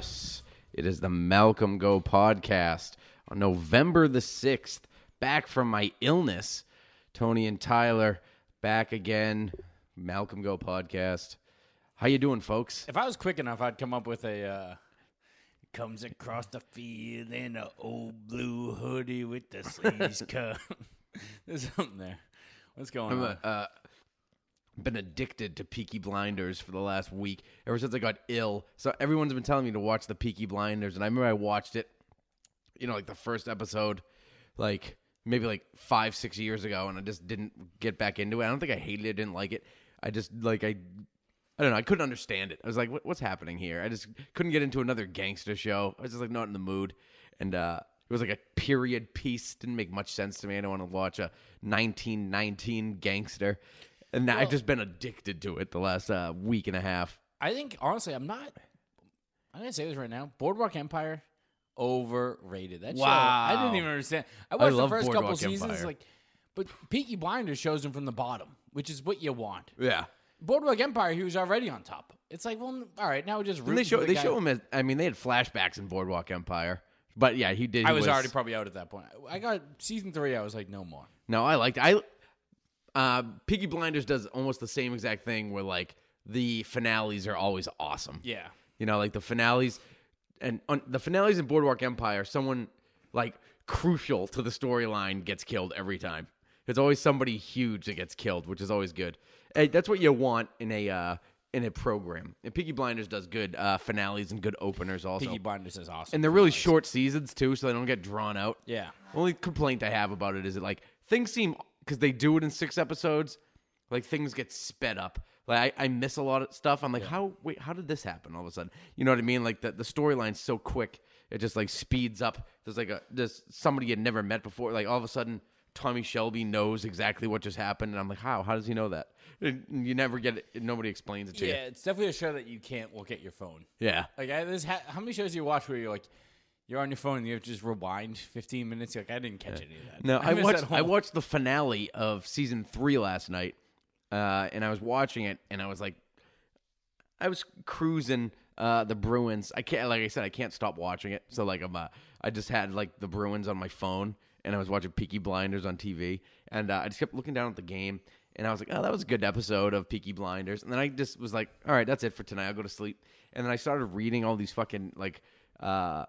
Yes, it is the Malcolm Go podcast on November the 6th. Back from my illness, Tony and Tyler back again. Malcolm Go podcast. How you doing, folks? If I was quick enough, I'd come up with a uh, comes across the field in a old blue hoodie with the sleeves cut. There's something there. What's going I'm on? a, uh, been addicted to Peaky Blinders for the last week. Ever since I got ill, so everyone's been telling me to watch the Peaky Blinders, and I remember I watched it. You know, like the first episode, like maybe like five, six years ago, and I just didn't get back into it. I don't think I hated it, didn't like it. I just like I, I don't know. I couldn't understand it. I was like, what, what's happening here? I just couldn't get into another gangster show. I was just like not in the mood, and uh, it was like a period piece. Didn't make much sense to me. I don't want to watch a 1919 gangster. And now I've just been addicted to it the last uh, week and a half. I think honestly, I'm not. I'm gonna say this right now. Boardwalk Empire overrated. That show, I didn't even understand. I watched the love first couple Boardwalk seasons, like, but Peaky Blinders shows him from the bottom, which is what you want. Yeah. Boardwalk Empire, he was already on top. It's like, well, all right, now we just they show the they guy. show him as I mean they had flashbacks in Boardwalk Empire, but yeah he did. I he was, already probably out at that point. I got season three. I was like, no more. no I liked I. Uh, Peaky Blinders does almost the same exact thing where like the finales are always awesome. Yeah. You know, like the finales and on, the finales in Boardwalk Empire, someone like crucial to the storyline gets killed every time. There's always somebody huge that gets killed, which is always good. Hey, that's what you want in a uh, in a program. And Peaky Blinders does good uh, finales and good openers also. Peaky Blinders is awesome. and they're really short seasons too, so they don't get drawn out. Yeah. Only complaint I have about it is that like things seem because they do it in six episodes, like things get sped up. Like I, I miss a lot of stuff. I'm like, how wait, how did this happen all of a sudden? You know what I mean? Like the the storyline's so quick, it just like speeds up. There's like a there's somebody you'd never met before. Like all of a sudden, Tommy Shelby knows exactly what just happened, and I'm like, how? How does he know that? And you never get it. Nobody explains it to Yeah, you. Yeah, it's definitely a show that you can't look at your phone. Yeah. Like, I, there's ha- how many shows do you watch where you're like, you're on your phone and you have to just rewind 15 minutes? You're like, I didn't catch any of that. No, I, miss watched. I watched the finale of season three last night, uh, and I was watching it, and I was like, I was cruising uh, the Bruins. I can't, like I said, I can't stop watching it. So like I'm, uh, I just had like the Bruins on my phone, and I was watching Peaky Blinders on TV, and uh, I just kept looking down at the game, and I was like, oh, that was a good episode of Peaky Blinders, and then I just was like, all right, that's it for tonight. I'll go to sleep, and then I started reading all these fucking like. Uh,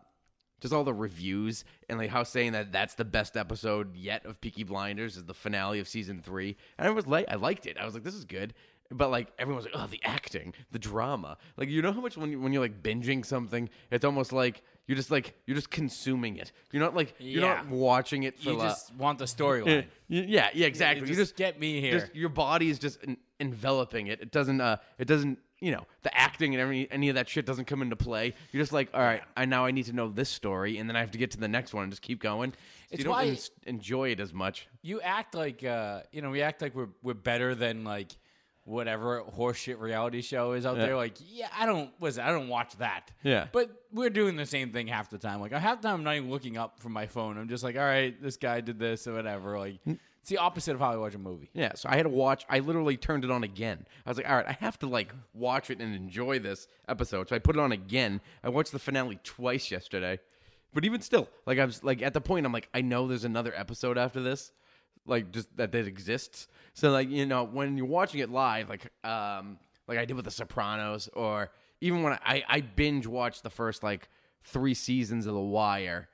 just all the reviews and like how saying that that's the best episode yet of Peaky Blinders is the finale of season three. And I was like, I liked it. I was like, this is good. But like everyone was like, oh, the acting, the drama. Like you know how much when you, when you're like binging something, it's almost like you're just like you're just consuming it. You're not like you're not watching it for You la- just want the storyline. Yeah, yeah, exactly. you just just get me here. Just, your body is just en- enveloping it. It doesn't. Uh, it doesn't. You know, the acting and every any of that shit doesn't come into play. You're just like, all right, I now I need to know this story, and then I have to get to the next one and just keep going. So It's you don't why- en- enjoy it as much. you act like uh, you know we act like we're we're better than like whatever horseshit reality show is out Yeah. there. Like, yeah, I don't listen. I don't watch that. Yeah. but we're doing the same thing half the time. Like half the time, I'm not even looking up from my phone. I'm just like, all right, this guy did this or whatever. Like, it's the opposite of how I watch a movie. Yeah, so I had to watch. I literally turned it on again. I was like, all right, I have to like watch it and enjoy this episode. So I put it on again. I watched the finale twice yesterday, but even still, like I was like at the point, I'm like, I know there's another episode after this, like just that that exists. So like you know when you're watching it live, like um like I did with The Sopranos, or even when I I binge watched the first like three seasons of The Wire,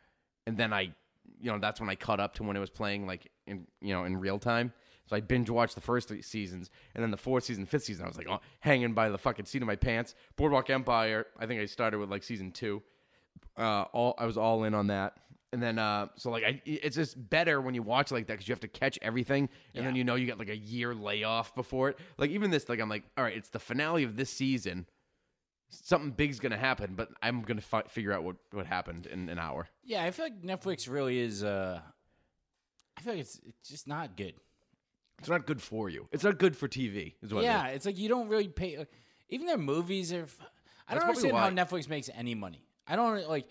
and then I you know that's when I caught up to when it was playing like in you know in real time. So I binge watched the first three seasons, and then the fourth season, fifth season, I was like oh, hanging by the fucking seat of my pants. Boardwalk Empire, I think I started with like season two. Uh, all I was all in on that, and then uh, so like I, it's just better when you watch like that because you have to catch everything, and then you know you get like a year layoff before it. Like even this, like I'm like, all right, it's the finale of this season. Something big's gonna happen, but I'm gonna fi- figure out what what happened in an hour. Yeah, I feel like Netflix really is. uh I feel like it's it's just not good. It's not good for you. It's not good for TV. Is what it is. yeah, it's like you don't really pay. Like, even their movies are. f- I That's don't understand how Netflix makes any money. I don't like.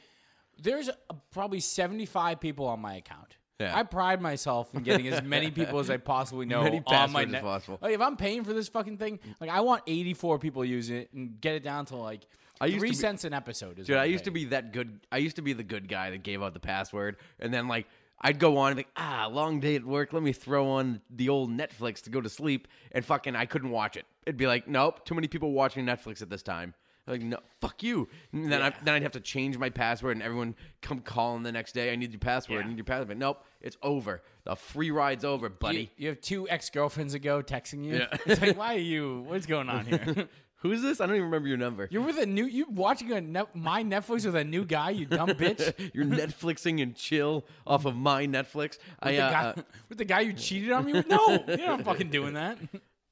There's uh probably 75 people on my account. Yeah. I pride myself in getting as many people as I possibly know Many on my net. possible. Like if I'm paying for this fucking thing, like I want 84 people using it and get it down to like I used three to be- cents an episode. Is Dude, I used to be that good. I used to be the good guy that gave out the password, and then like I'd go on and be like, ah, long day at work. Let me throw on the old Netflix to go to sleep, and fucking I couldn't watch it. It'd be like, nope, too many people watching Netflix at this time. Like, no, fuck you. And then I, then I'd have to change my password, and everyone come calling the next day. I need your password. I need your password. But nope, it's over. The free ride's over, buddy. you have two ex girlfriends ago texting you. Yeah. It's like, why are you? What's going on here? Who's this? I don't even remember your number. You're with a new. You watching a net, my Netflix with a new guy? You dumb bitch. You're Netflixing and chill off of my Netflix. I With, the uh, guy, uh, with the guy you cheated on me with? No, you're not fucking doing that.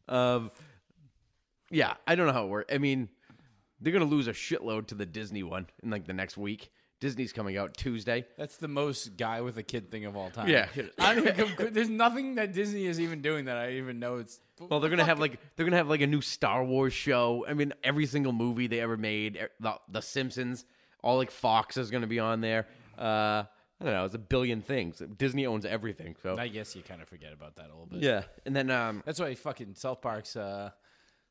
Um, yeah, I don't know how it works. I mean, they're gonna lose a shitload to the Disney one in like the next week. Disney's coming out Tuesday. That's the most guy with a kid thing of all time. Yeah. I don't there's nothing that Disney is even doing that I even know it's. Well, they're gonna have like they're gonna have like a new Star Wars show. I mean, every single movie they ever made, e- the, the Simpsons, all like Fox is gonna be on there. Uh, I don't know, it's a billion things. Disney owns everything, so I guess you kind of forget about that a little bit. yeah. And then um, That's why fucking South Park's uh,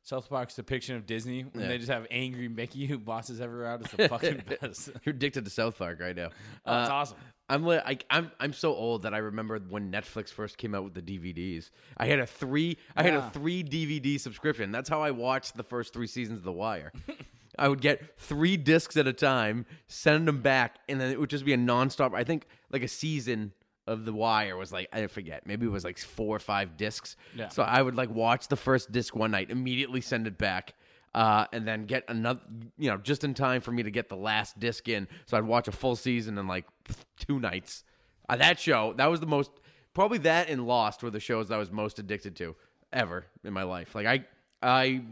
South Park's depiction of Disney when Yeah. they just have angry Mickey who bosses everywhere out is the fucking best. you're addicted to South Park right now. Oh, it's Uh, awesome. I'm li- I, I'm I'm so old that I remember when Netflix first came out with the DVDs. I had a three I had a three DVD subscription. That's how I watched the first three seasons of The Wire. I would get three discs at a time, send them back, and then it would just be a nonstop. I think like a season of The Wire was like I forget, maybe it was like four or five discs. Yeah. So I would like watch the first disc one night, immediately send it back, uh, and then get another, you know, just in time for me to get the last disc in. So I'd watch a full season in like two nights. Uh, that show, that was the most, probably that and Lost were the shows I was most addicted to ever in my life. Like I, I.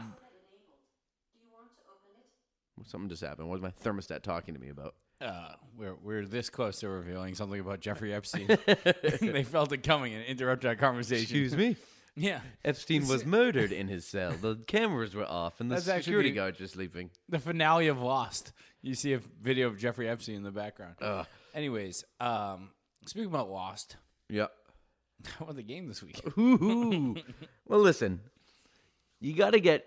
Something just happened. What was my thermostat talking to me about? Uh, we're we're this close to revealing something about Jeffrey Epstein. they felt it coming and interrupted our conversation. Excuse me. Yeah, Epstein was murdered in his cell. The cameras were off, and the That's actually security the- guards were sleeping. the finale of Lost. You see a video of Jeffrey Epstein in the background. Ugh. Anyways, um, speaking about Lost, Yep. how about the game this week? Ooh. well, listen, you got to get.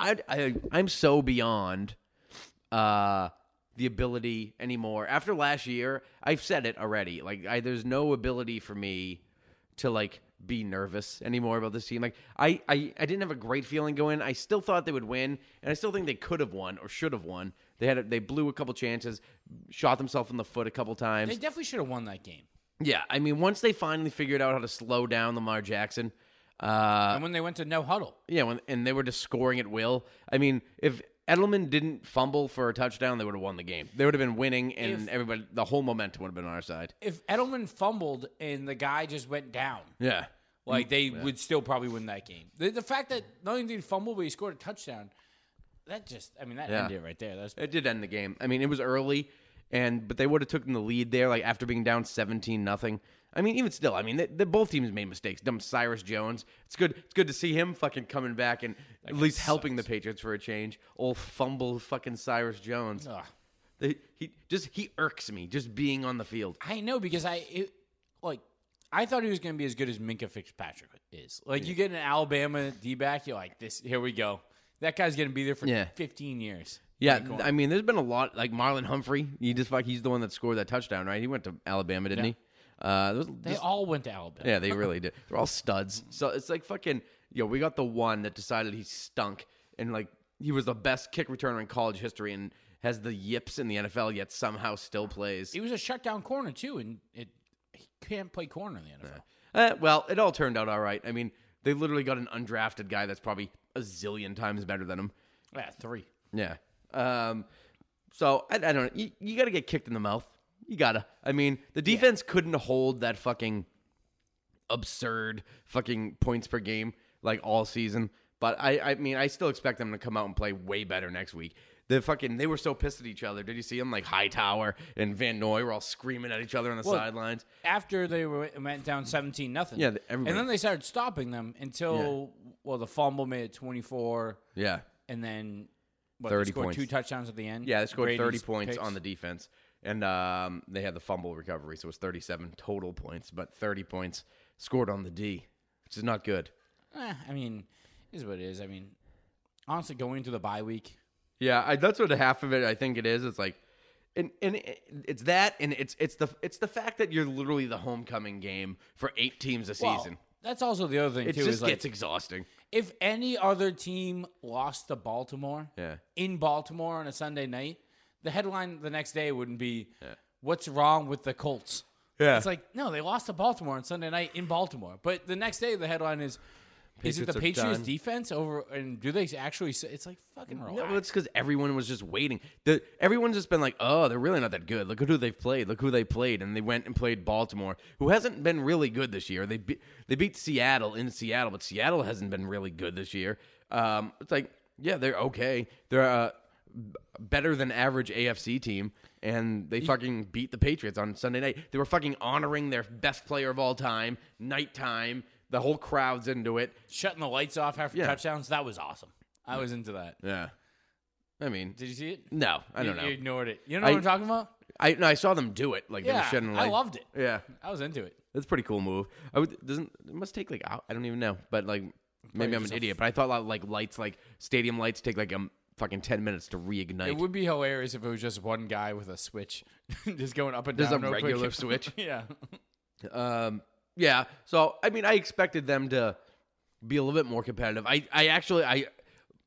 I I I'm so beyond uh, the ability anymore. After last year, I've said it already. Like, I, there's no ability for me to like be nervous anymore about this team. Like, I, I I didn't have a great feeling going. I still thought they would win, and I still think they could have won or should have won. They had a, they blew a couple chances, shot themselves in the foot a couple times. They definitely should have won that game. yeah, I mean, once they finally figured out how to slow down Lamar Jackson, uh, and when they went to no huddle, yeah, when, and they were just scoring at will. I mean, if Edelman didn't fumble for a touchdown, they would have won the game. They would have been winning, and If- everybody, the whole momentum would have been on our side. if Edelman fumbled and the guy just went down, Yeah, like they would still probably win that game. The, the fact that not only did he fumble, but he scored a touchdown, that just, I mean, that Yeah. ended it right there. That's It did end the game. I mean, it was early, and but they would have taken the lead there, like after being down seventeen nothing. I mean, even still, I mean, they, they, both teams made mistakes. Dumb Cyrus Jones. It's good. It's good to see him fucking coming back and at least helping the Patriots for a change. Old fumble, fucking Cyrus Jones. They, he just he irks me just being on the field. I know because I it, like I thought he was going to be as good as Minkah Fitzpatrick is. Like you get an Alabama D back, you're like this. Here we go. That guy's going to be there for Yeah. 15 years. Yeah, I mean, there's been a lot like Marlon Humphrey. He just like he's the one that scored that touchdown, right? He went to Alabama, didn't he? Uh, was they all went to Alabama. Yeah, they really did. They're all studs. So it's like fucking, yo, we got the one that decided he stunk and like he was the best kick returner in college history and has the yips in the NFL yet somehow still plays. He was a shutdown corner too, and it he can't play corner in the NFL. Eh, well, it all turned out all right. I mean, they literally got an undrafted guy that's probably a zillion times better than him. Yeah, three. Yeah. Um, so I, I don't know. You, you got to get kicked in the mouth. You gotta. I mean, the defense couldn't hold that fucking absurd fucking points per game like all season. But I, I mean, I still expect them to come out and play way better next week. The fucking they were so pissed at each other. Did you see them? Like Hightower and Van Noy were all screaming at each other on the Well, sidelines. After they were, went down 17 nothing. Yeah, everybody- and then they started stopping them until well the fumble made it 24, Yeah, and then what, 30 they scored points. two touchdowns at the end. yeah. They scored thirty points picks. on the defense, and um, they had the fumble recovery, so it was thirty-seven total points, but thirty points scored on the D, which is not good. Eh, I mean, it is what it is. I mean, honestly, going into the bye week, Yeah, I, that's what half of it I think it is. It's like, and and it- it's that, and it's it's the it's the fact that you're literally the homecoming game for eight teams a well, season. that's also the other thing It too. just is like, gets exhausting. if any other team lost to Baltimore, Yeah. in Baltimore on a Sunday night, the headline the next day wouldn't be "What's wrong with the Colts." Yeah. it's like no, they lost to Baltimore on Sunday night in Baltimore, but the next day the headline is. Is it the Patriots done. defense over? And do they actually? Say, it's like fucking No, relax. it's because everyone was just waiting. The everyone's just been like, "Oh, they're really not that good. Look at who they've played. Look who they played." And they went and played Baltimore, who hasn't been really good this year. They be- they beat Seattle in Seattle, but Seattle hasn't been really good this year. Um, it's like, yeah, they're okay. They're b- better than average AFC team, and they fucking beat the Patriots on Sunday night. They were fucking honoring their best player of all time, nighttime. The whole crowd's into it. Shutting the lights off after Yeah. touchdowns. That was awesome. I was into that. Yeah, I mean, Did you see it? no, I don't you, know. You ignored it. You know what I'm talking about? I no, I saw them do it. Like they were Yeah, shedding I loved it. Yeah, I was into it. that's a pretty cool move. I would doesn't it must take like hou- I don't even know, but like maybe I'm just an a idiot, but I thought like, like lights like stadium lights take like a fucking ten minutes to reignite. It would be hilarious if it was just one guy with a switch, just going up and Just down. a real quick. regular switch? yeah. Um, yeah. So I mean, I expected them to be a little bit more competitive. I, I actually, I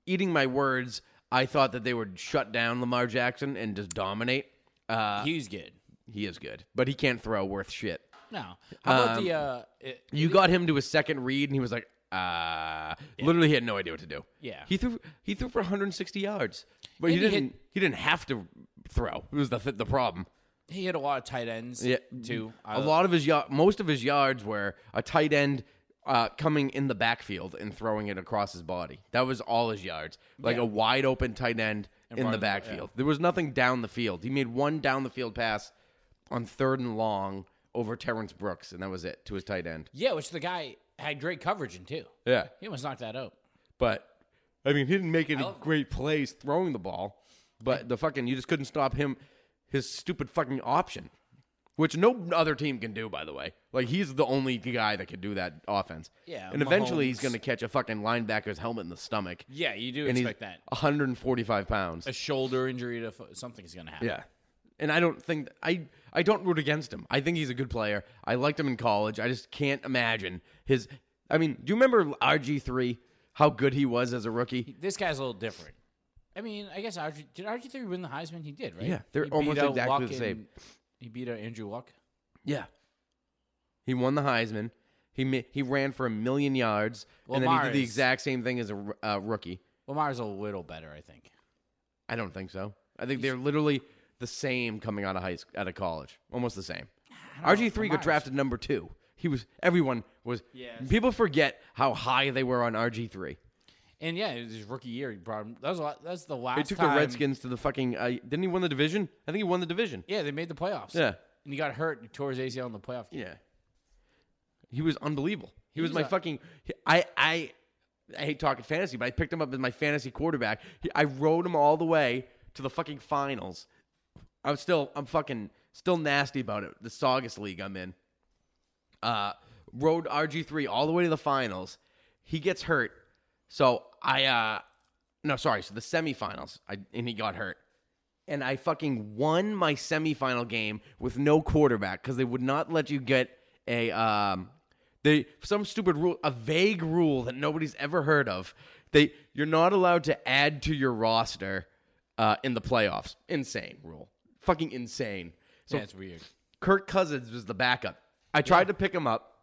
eating my words. I thought that they would shut down Lamar Jackson and just dominate. Uh, He's good. He is good, but he can't throw worth shit. No. How about Um, the uh it- You got him to a second read, and he was like, uh literally, he had no idea what to do. Yeah. he threw he threw for 160 yards, but he And he didn't hit- he didn't have to throw. It was the the problem. he had a lot of tight ends Yeah, too. A lot of his yard, most of his yards were a tight end uh, coming in the backfield and throwing it across his body. That was all his yards, like Yeah. a wide open tight end in the- backfield. yeah. There was nothing down the field. He made one down the field pass on third and long over Terrence Brooks, and that was it to his tight end. Yeah, which the guy had great coverage in too. Yeah, He almost knocked that out. but I mean, he didn't make any great plays throwing the ball. But the fucking you just couldn't stop him, his stupid fucking option, which no other team can do. By the way, like he's the only guy that can do that offense. Yeah, and eventually he's Mahomes- going to catch a fucking linebacker's helmet in the stomach. Yeah, you do and he's expect that. 145 pounds. A shoulder injury to f- something's gonna happen. Yeah. And I don't think I I don't root against him. I think he's a good player. I liked him in college. I just can't imagine his I mean, do you remember RG3 how good he was as a rookie? This guy's a little different. I mean, I guess RG, did RG three win the Heisman? He did, right? Yeah, they're He almost exactly Luck the same. He beat out Andrew Luck. Yeah. He won the Heisman. He he ran for a million yards, and then he did the exact same thing as a uh, rookie. Lamar's a little better, I think. I don't think so. I think they're literally the same coming out of high school, out of college, almost the same. RG three got drafted number two. He was everyone was. Yes. People forget how high they were on RG three. And yeah, it was his rookie year. He brought him. That was a lot, that's the last. They took time, the Redskins to the fucking. Uh, didn't he win the division? I think he won the division. Yeah, they made the playoffs. Yeah. and he got hurt. and tore his ACL in the playoff. game. Yeah. He was unbelievable. He, was, was my a- fucking. I I I hate talking fantasy, but I picked him up as my fantasy quarterback. He, I rode him all the way to the fucking finals. I'm still I'm fucking still nasty about it. The Saugus League I'm in. Uh, rode RG3 all the way to the finals. He gets hurt, so I uh, no sorry, so the semifinals. I and he got hurt and I fucking won my semifinal game with no quarterback because they would not let you get a um they some stupid rule a vague rule that nobody's ever heard of. They you're not allowed to add to your roster uh, in the playoffs. Insane rule. Fucking insane. So it's weird. Kirk Cousins was the backup. I tried to pick him up,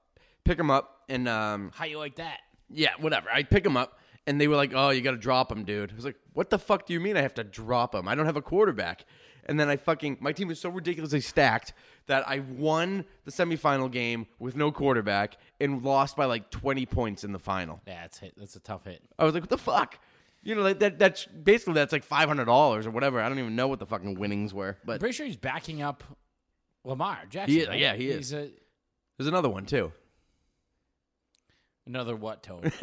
pick him up, and um, How you like that? yeah, whatever. I pick him up, and they were like, "Oh, you got to drop him, dude." I was like, "What the fuck do you mean I have to drop him? I don't have a quarterback." And then I fucking my team was so ridiculously stacked that I won the semifinal game with no quarterback and lost by like twenty points in the final. Yeah, that's hit. That's a tough hit. I was like, "What the fuck?" You know, like that. That's basically that's like five hundred dollars or whatever. I don't even know what the fucking winnings were, But I'm pretty sure he's backing up Lamar Jackson. He is- right? yeah, he is. He's a, there's another one too. another what Tony?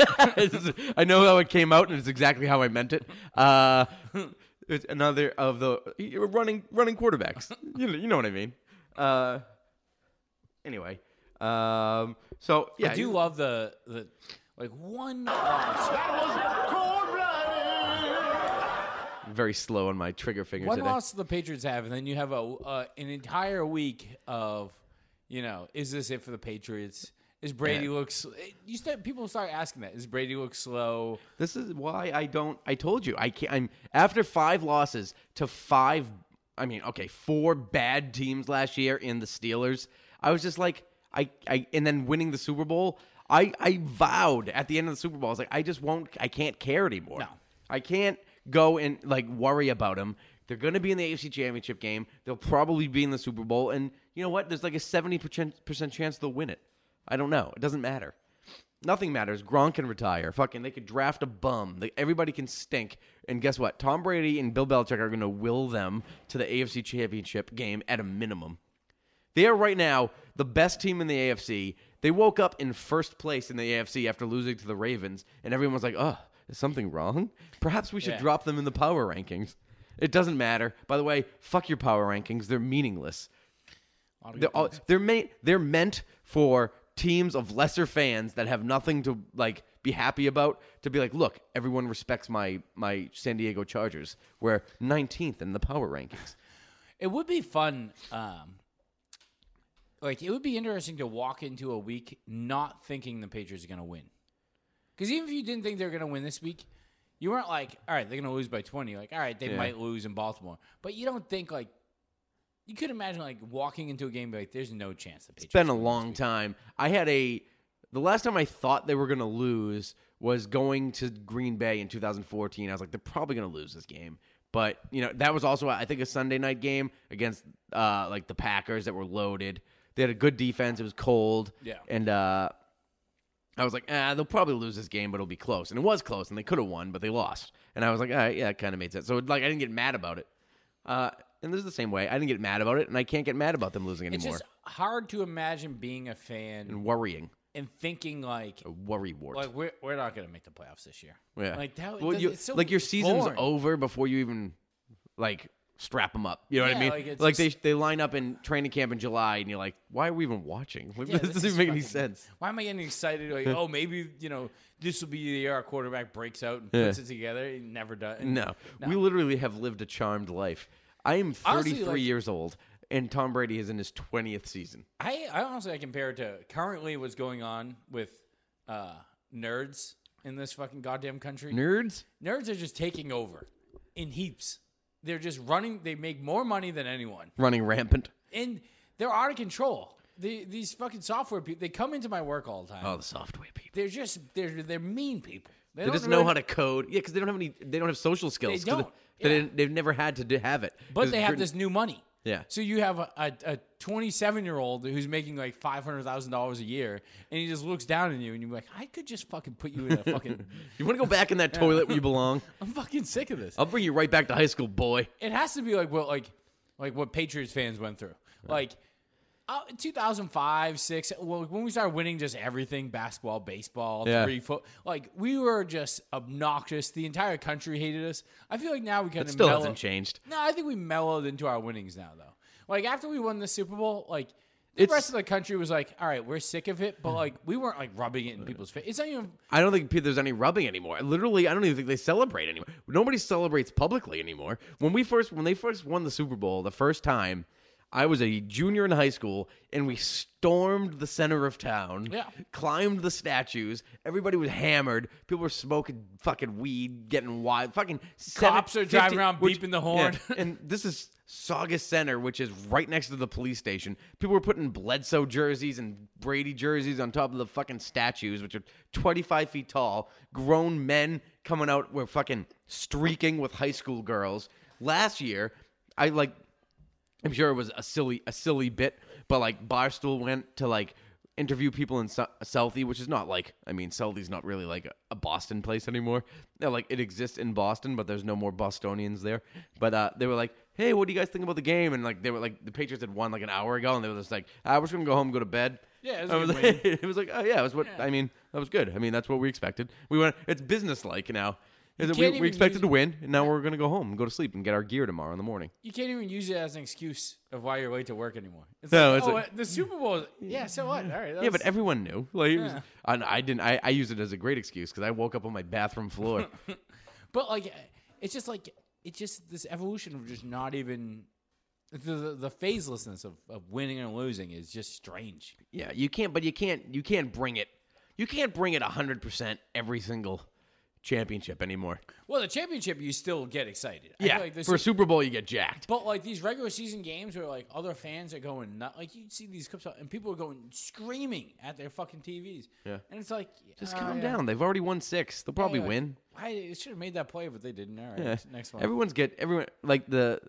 I know how it came out, and it's exactly how I meant it. Uh, it's another of the running running quarterbacks. you know, you know what I mean. Uh, anyway, um, so yeah, I do love the the like one loss. Very slow on my trigger finger One today. loss the Patriots have, and then you have a uh, an entire week of, you know, is this it for the Patriots? Is Brady Yeah. looks? You start people start asking that. Is Brady look slow? This is why I don't. I told you I can't. I'm after five losses to five. I mean, okay, four bad teams last year in the Steelers. I was just like, I, I, and then winning the Super Bowl. I, I vowed at the end of the Super Bowl, I was like, I just won't. I can't care anymore. No. I can't go and like worry about them. They're going to be in the AFC Championship game. They'll probably be in the Super Bowl, and you know what? There's like a seventy percent chance they'll win it. I don't know. It doesn't matter. Nothing matters. Gronk can retire. Fucking, they could draft a bum. They, everybody can stink. And guess what? Tom Brady and Bill Belichick are going to will them to the AFC Championship game at a minimum. They are right now the best team in the AFC. They woke up in first place in the AFC after losing to the Ravens, and everyone's like, "Oh, is something wrong? Perhaps we should Yeah. drop them in the power rankings." It doesn't matter. By the way, fuck your power rankings. They're meaningless. A lot of They're, all, they're made. They're meant for teams of lesser fans that have nothing to like be happy about. To be like, look, everyone respects my my San Diego Chargers. We're 19th in the power rankings. It would be fun. Um, like it would be interesting to walk into a week not thinking the Patriots are going to win. Because even if you didn't think they were going to win this week, you weren't like, all right, they're going to lose by twenty. Like, all right, they Yeah. might lose in Baltimore, but you don't think like. You could imagine like walking into a game and be like, "There's no chance the Patriots." It's been a win this long week." time. I had a the last time I thought they were going to lose was going to Green Bay in 2014. I was like, they're probably going to lose this game. But you know that was also I think a Sunday night game against uh, like the Packers that were loaded. They had a good defense. It was cold. Yeah. And uh, I was like, ah, they'll probably lose this game, but it'll be close. And it was close, and they could have won, but they lost. And I was like, all right, yeah, it kind of made sense. So like I didn't get mad about it. Uh, and this is the same way. I didn't get mad about it, and I can't get mad about them losing It's anymore. just hard to imagine being a fan and worrying. and thinking like, A worry wart. like we're we're not going to make the playoffs this year. yeah. Like that. well, does- you, it's so like your season's foreign. over before you even like strap them up. You know what I mean? like, Like, it's they they line up in training camp in July, and you're like, why are we even watching? Yeah, this this doesn't make any sense. Why am I getting excited? Like, oh, maybe you know this will be the year our quarterback breaks out and Yeah. puts it together. He never does. No. No. we literally have lived a charmed life. I am 33 Honestly, like- years old, and Tom Brady is in his 20th season. I, I honestly I compare it to currently what's going on with uh, nerds in this fucking goddamn country. Nerds? nerds are just taking over in heaps. They're just running. They make more money than anyone, Running rampant. and they're out of control. The, these fucking software people. They come into my work all the time. Oh, the software people. They're just they're they're mean people. They don't just really- know how to code. Yeah, because they don't have any. They don't have social skills. 'cause don't, They, yeah. didn't- they've never had to do, have it. But they have this new money. Yeah. So you have a, a, a 27 year old who's making like $500,000 a year, and he just looks down at you, and you're like, I could just fucking put you in a fucking. You want to go back in that toilet where you belong? I'm fucking sick of this. I'll bring you right back to high school, boy. It has to be like what like like what Patriots fans went through. Like uh, 2005, six. Well, when we started winning just everything, basketball, baseball, Yeah. three foot, like we were just obnoxious. The entire country hated us. I feel like now we kind It of still mellow- hasn't changed. No, I think we mellowed into our winnings now, though. Like after we won the Super Bowl, like the It's- rest of the country was like, "All right, we're sick of it," but like we weren't like rubbing it in people's face. It's not even. I don't think there's any rubbing anymore. Literally, I don't even think they celebrate anymore. Nobody celebrates publicly anymore. When we first, when they first won the Super Bowl the first time, I was a junior in high school, and we stormed the center of town. Yeah. climbed the statues. Everybody was hammered. People were smoking fucking weed, getting wild. Fucking Cops seven- are driving around which- beeping the horn. yeah, and this is Saugus Center, which is right next to the police station. People were putting Bledsoe jerseys and Brady jerseys on top of the fucking statues, which are 25 feet tall. Grown men coming out were fucking streaking with high school girls. Last year, I like, I'm sure it was a silly, a silly bit, but like Barstool went to like interview people in Sou- Southie, which is not like, I mean, Southie's not really like a, a Boston place anymore. Like it exists in Boston, but there's no more Bostonians there. But uh, they were like, "Hey, what do you guys think about the game?" And like they were like, the Patriots had won like an hour ago, and they were just like, "I was gonna go home, and go to bed." Yeah, it was I was like, it was like, oh yeah, it was what I mean. That was good. I mean, that's what we expected. We went. It's business like now. Is that we, we expected to win, and now we're gonna go home and go to sleep and get our gear tomorrow in the morning. You can't even use it as an excuse of why you're late to work anymore. It's No, like, it's oh, like- uh, the Super Bowl. Yeah, so what? All right. Yeah, was- but everyone knew. Like, it was, Yeah. and I didn't. I, I used it as a great excuse because I woke up on my bathroom floor. But like, it's just like it's just this evolution of just not even the the, the phaselessness of, of winning and losing is just strange. yeah, you can't. But you can't. You can't bring it. You can't bring it hundred percent every single championship anymore. Well, the championship you still get excited. I Yeah, like for a Super Bowl you get jacked. But like these regular season games where like other fans are going nut, like you see these clips out and people are going screaming at their fucking TVs. Yeah. and it's like Just oh, calm yeah. down. They've already won six. They'll probably Yeah, like, win. I should have made that play, but they didn't. All right, Yeah. next, one. Everyone's get everyone like the,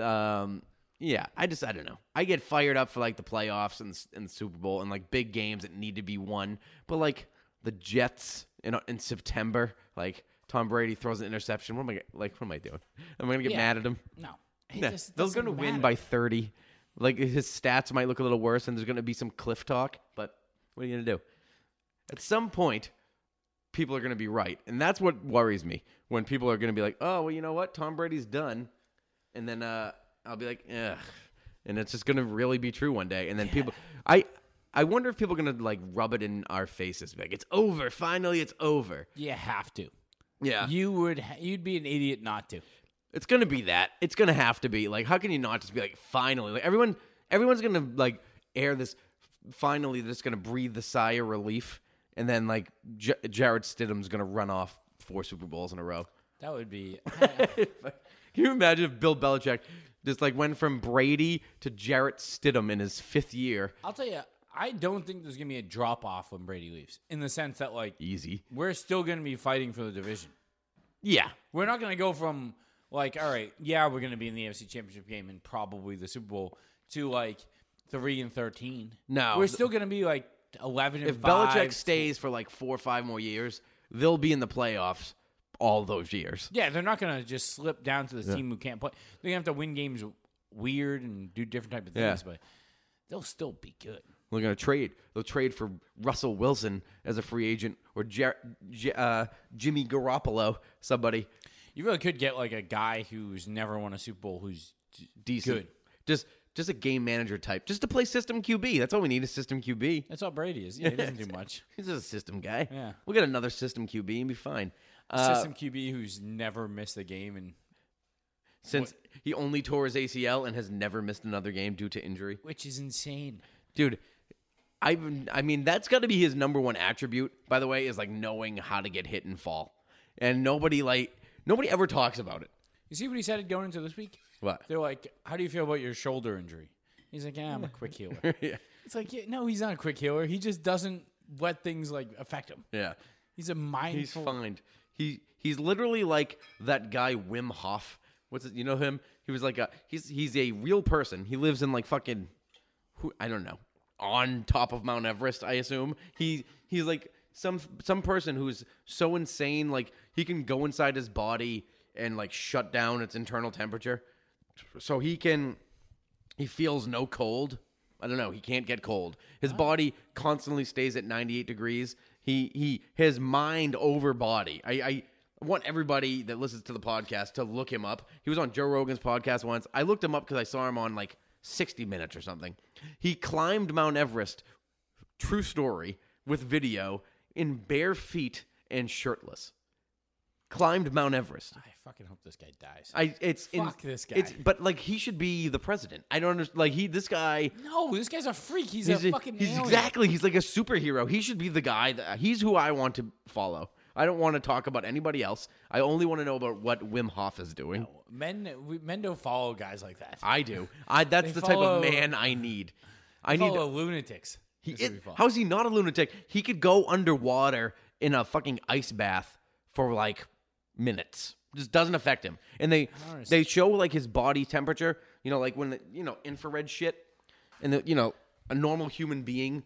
um, yeah. I just I don't know. I get fired up for like the playoffs and and the Super Bowl and like big games that need to be won. But like the Jets in in September, like Tom Brady throws an interception. What am I like? What am I doing? Am I gonna get Yeah. mad at him? no, just they're gonna win by thirty. Like his stats might look a little worse, and there's gonna be some cliff talk. But what are you gonna do? At some point, people are gonna be right, and that's what worries me. When people are gonna be like, "Oh, well, you know what? Tom Brady's done," and then uh, I'll be like, "Ugh," and it's just gonna really be true one day. And then people, I, I wonder if people are gonna like rub it in our faces, like, "It's over! Finally, it's over." You have to. Yeah, You would. ha- You'd be an idiot not to. It's gonna be that. It's gonna have to be. Like, how can you not just be like, finally? Like everyone, everyone's gonna like air this. Finally, they're just gonna breathe the sigh of relief, and then like J- Jarrett Stidham's gonna run off four Super Bowls in a row. That would be. Can you imagine if Bill Belichick just like went from Brady to Jarrett Stidham in his fifth year? I'll tell you. I don't think there's gonna be a drop off when Brady leaves. In the sense that like Easy. we're still gonna be fighting for the division. Yeah. We're not gonna go from like, all right, yeah, we're gonna be in the AFC Championship game and probably the Super Bowl to like three and thirteen. No. we're still gonna be like eleven and If five. Belichick stays for like four or five more years, they'll be in the playoffs all those years. yeah, they're not gonna just slip down to the team who can't play. They're gonna have to win games weird and do different type of Yeah. things, but they'll still be good. They're going to trade. They'll trade for Russell Wilson as a free agent or Jer- J- uh, Jimmy Garoppolo, somebody You really could get like a guy who's never won a Super Bowl who's decent. Good. Just just a game manager type, just to play system QB. That's all we need is system QB. that's all Brady is. Yeah, he doesn't do much. He's just a system guy. Yeah. We'll get another system QB and be fine. Uh, System QB who's never missed a game and since he only tore his ACL and has never missed another game due to injury. which is insane. Dude, I I mean that's got to be his number one attribute. By the way, is like knowing how to get hit and fall. And nobody like Nobody ever talks about it. You see what he said going into this week? What? They're like, "How do you feel about your shoulder injury?" He's like, "Yeah, I'm a quick healer." yeah. It's like, yeah, no, he's not a quick healer. He just doesn't let things like affect him. Yeah. He's a mindful. He's fine. He he's literally like that guy Wim Hof. What's it? You know him? He was like a he's he's a real person. He lives in like fucking who I don't know on top of Mount Everest. I assume he he's like some some person who's so insane like he can go inside his body and like shut down its internal temperature, so he can he feels no cold. I don't know. He can't get cold. His body constantly stays at 98 degrees. He he his mind over body. I I want everybody that listens to the podcast to look him up. He was on Joe Rogan's podcast once. I looked him up because I saw him on like 60 Minutes or something. He climbed Mount Everest. True story with video in bare feet and shirtless. Climbed Mount Everest. I fucking hope this guy dies. I it's in- Fuck this guy. It's but like he should be the president. I don't understand. Like he this guy. no, this guy's a freak. He's, He's, a a- fucking he's alien. exactly. He's like a superhero. He should be the guy. That, he's who I want to follow. I don't want to talk about anybody else. I only want to know about what Wim Hof is doing. Men, we, men don't follow guys like that. I do. I that's the type of man I need. I need. follow lunatics. He, follow. how is he not a lunatic? He could go underwater in a fucking ice bath for like minutes. Just doesn't affect him. And they they show like his body temperature. You know, like when the, you know infrared shit, and the you know a normal human being,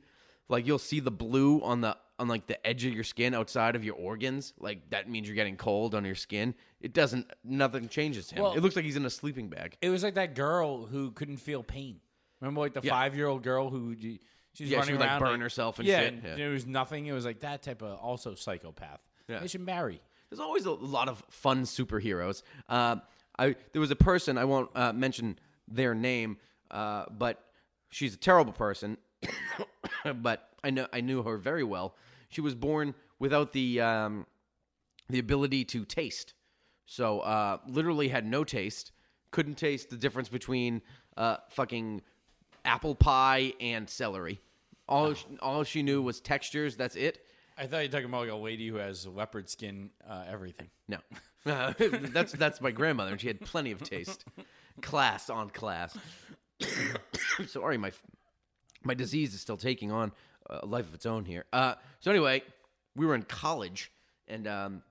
like you'll see the blue on the on like the edge of your skin outside of your organs. Like that means you're getting cold on your skin. It doesn't. Nothing changes him. Well- it looks like he's in a sleeping bag. It was like that girl who couldn't feel pain. Remember, like the Yeah. five-year-old girl who she was Yeah, she running would, like, around burn herself and yeah, shit. Yeah. There was nothing. It was like that type of also psychopath. Yeah. They should marry. There's always a lot of fun superheroes. Uh, I there was a person I won't uh, mention their name, uh, but she's a terrible person. but I know I knew her very well. She was born without the um, the ability to taste, so uh, literally had no taste. Couldn't taste the difference between uh, fucking apple pie and celery. All she, all she knew was textures. That's it. I thought you were talking about like a lady who has leopard skin, uh, everything. No, Uh, that's that's my grandmother, and she had plenty of taste. Class on class. Sorry, my my disease is still taking on a life of its own here. Uh, so anyway, we were in college, and um,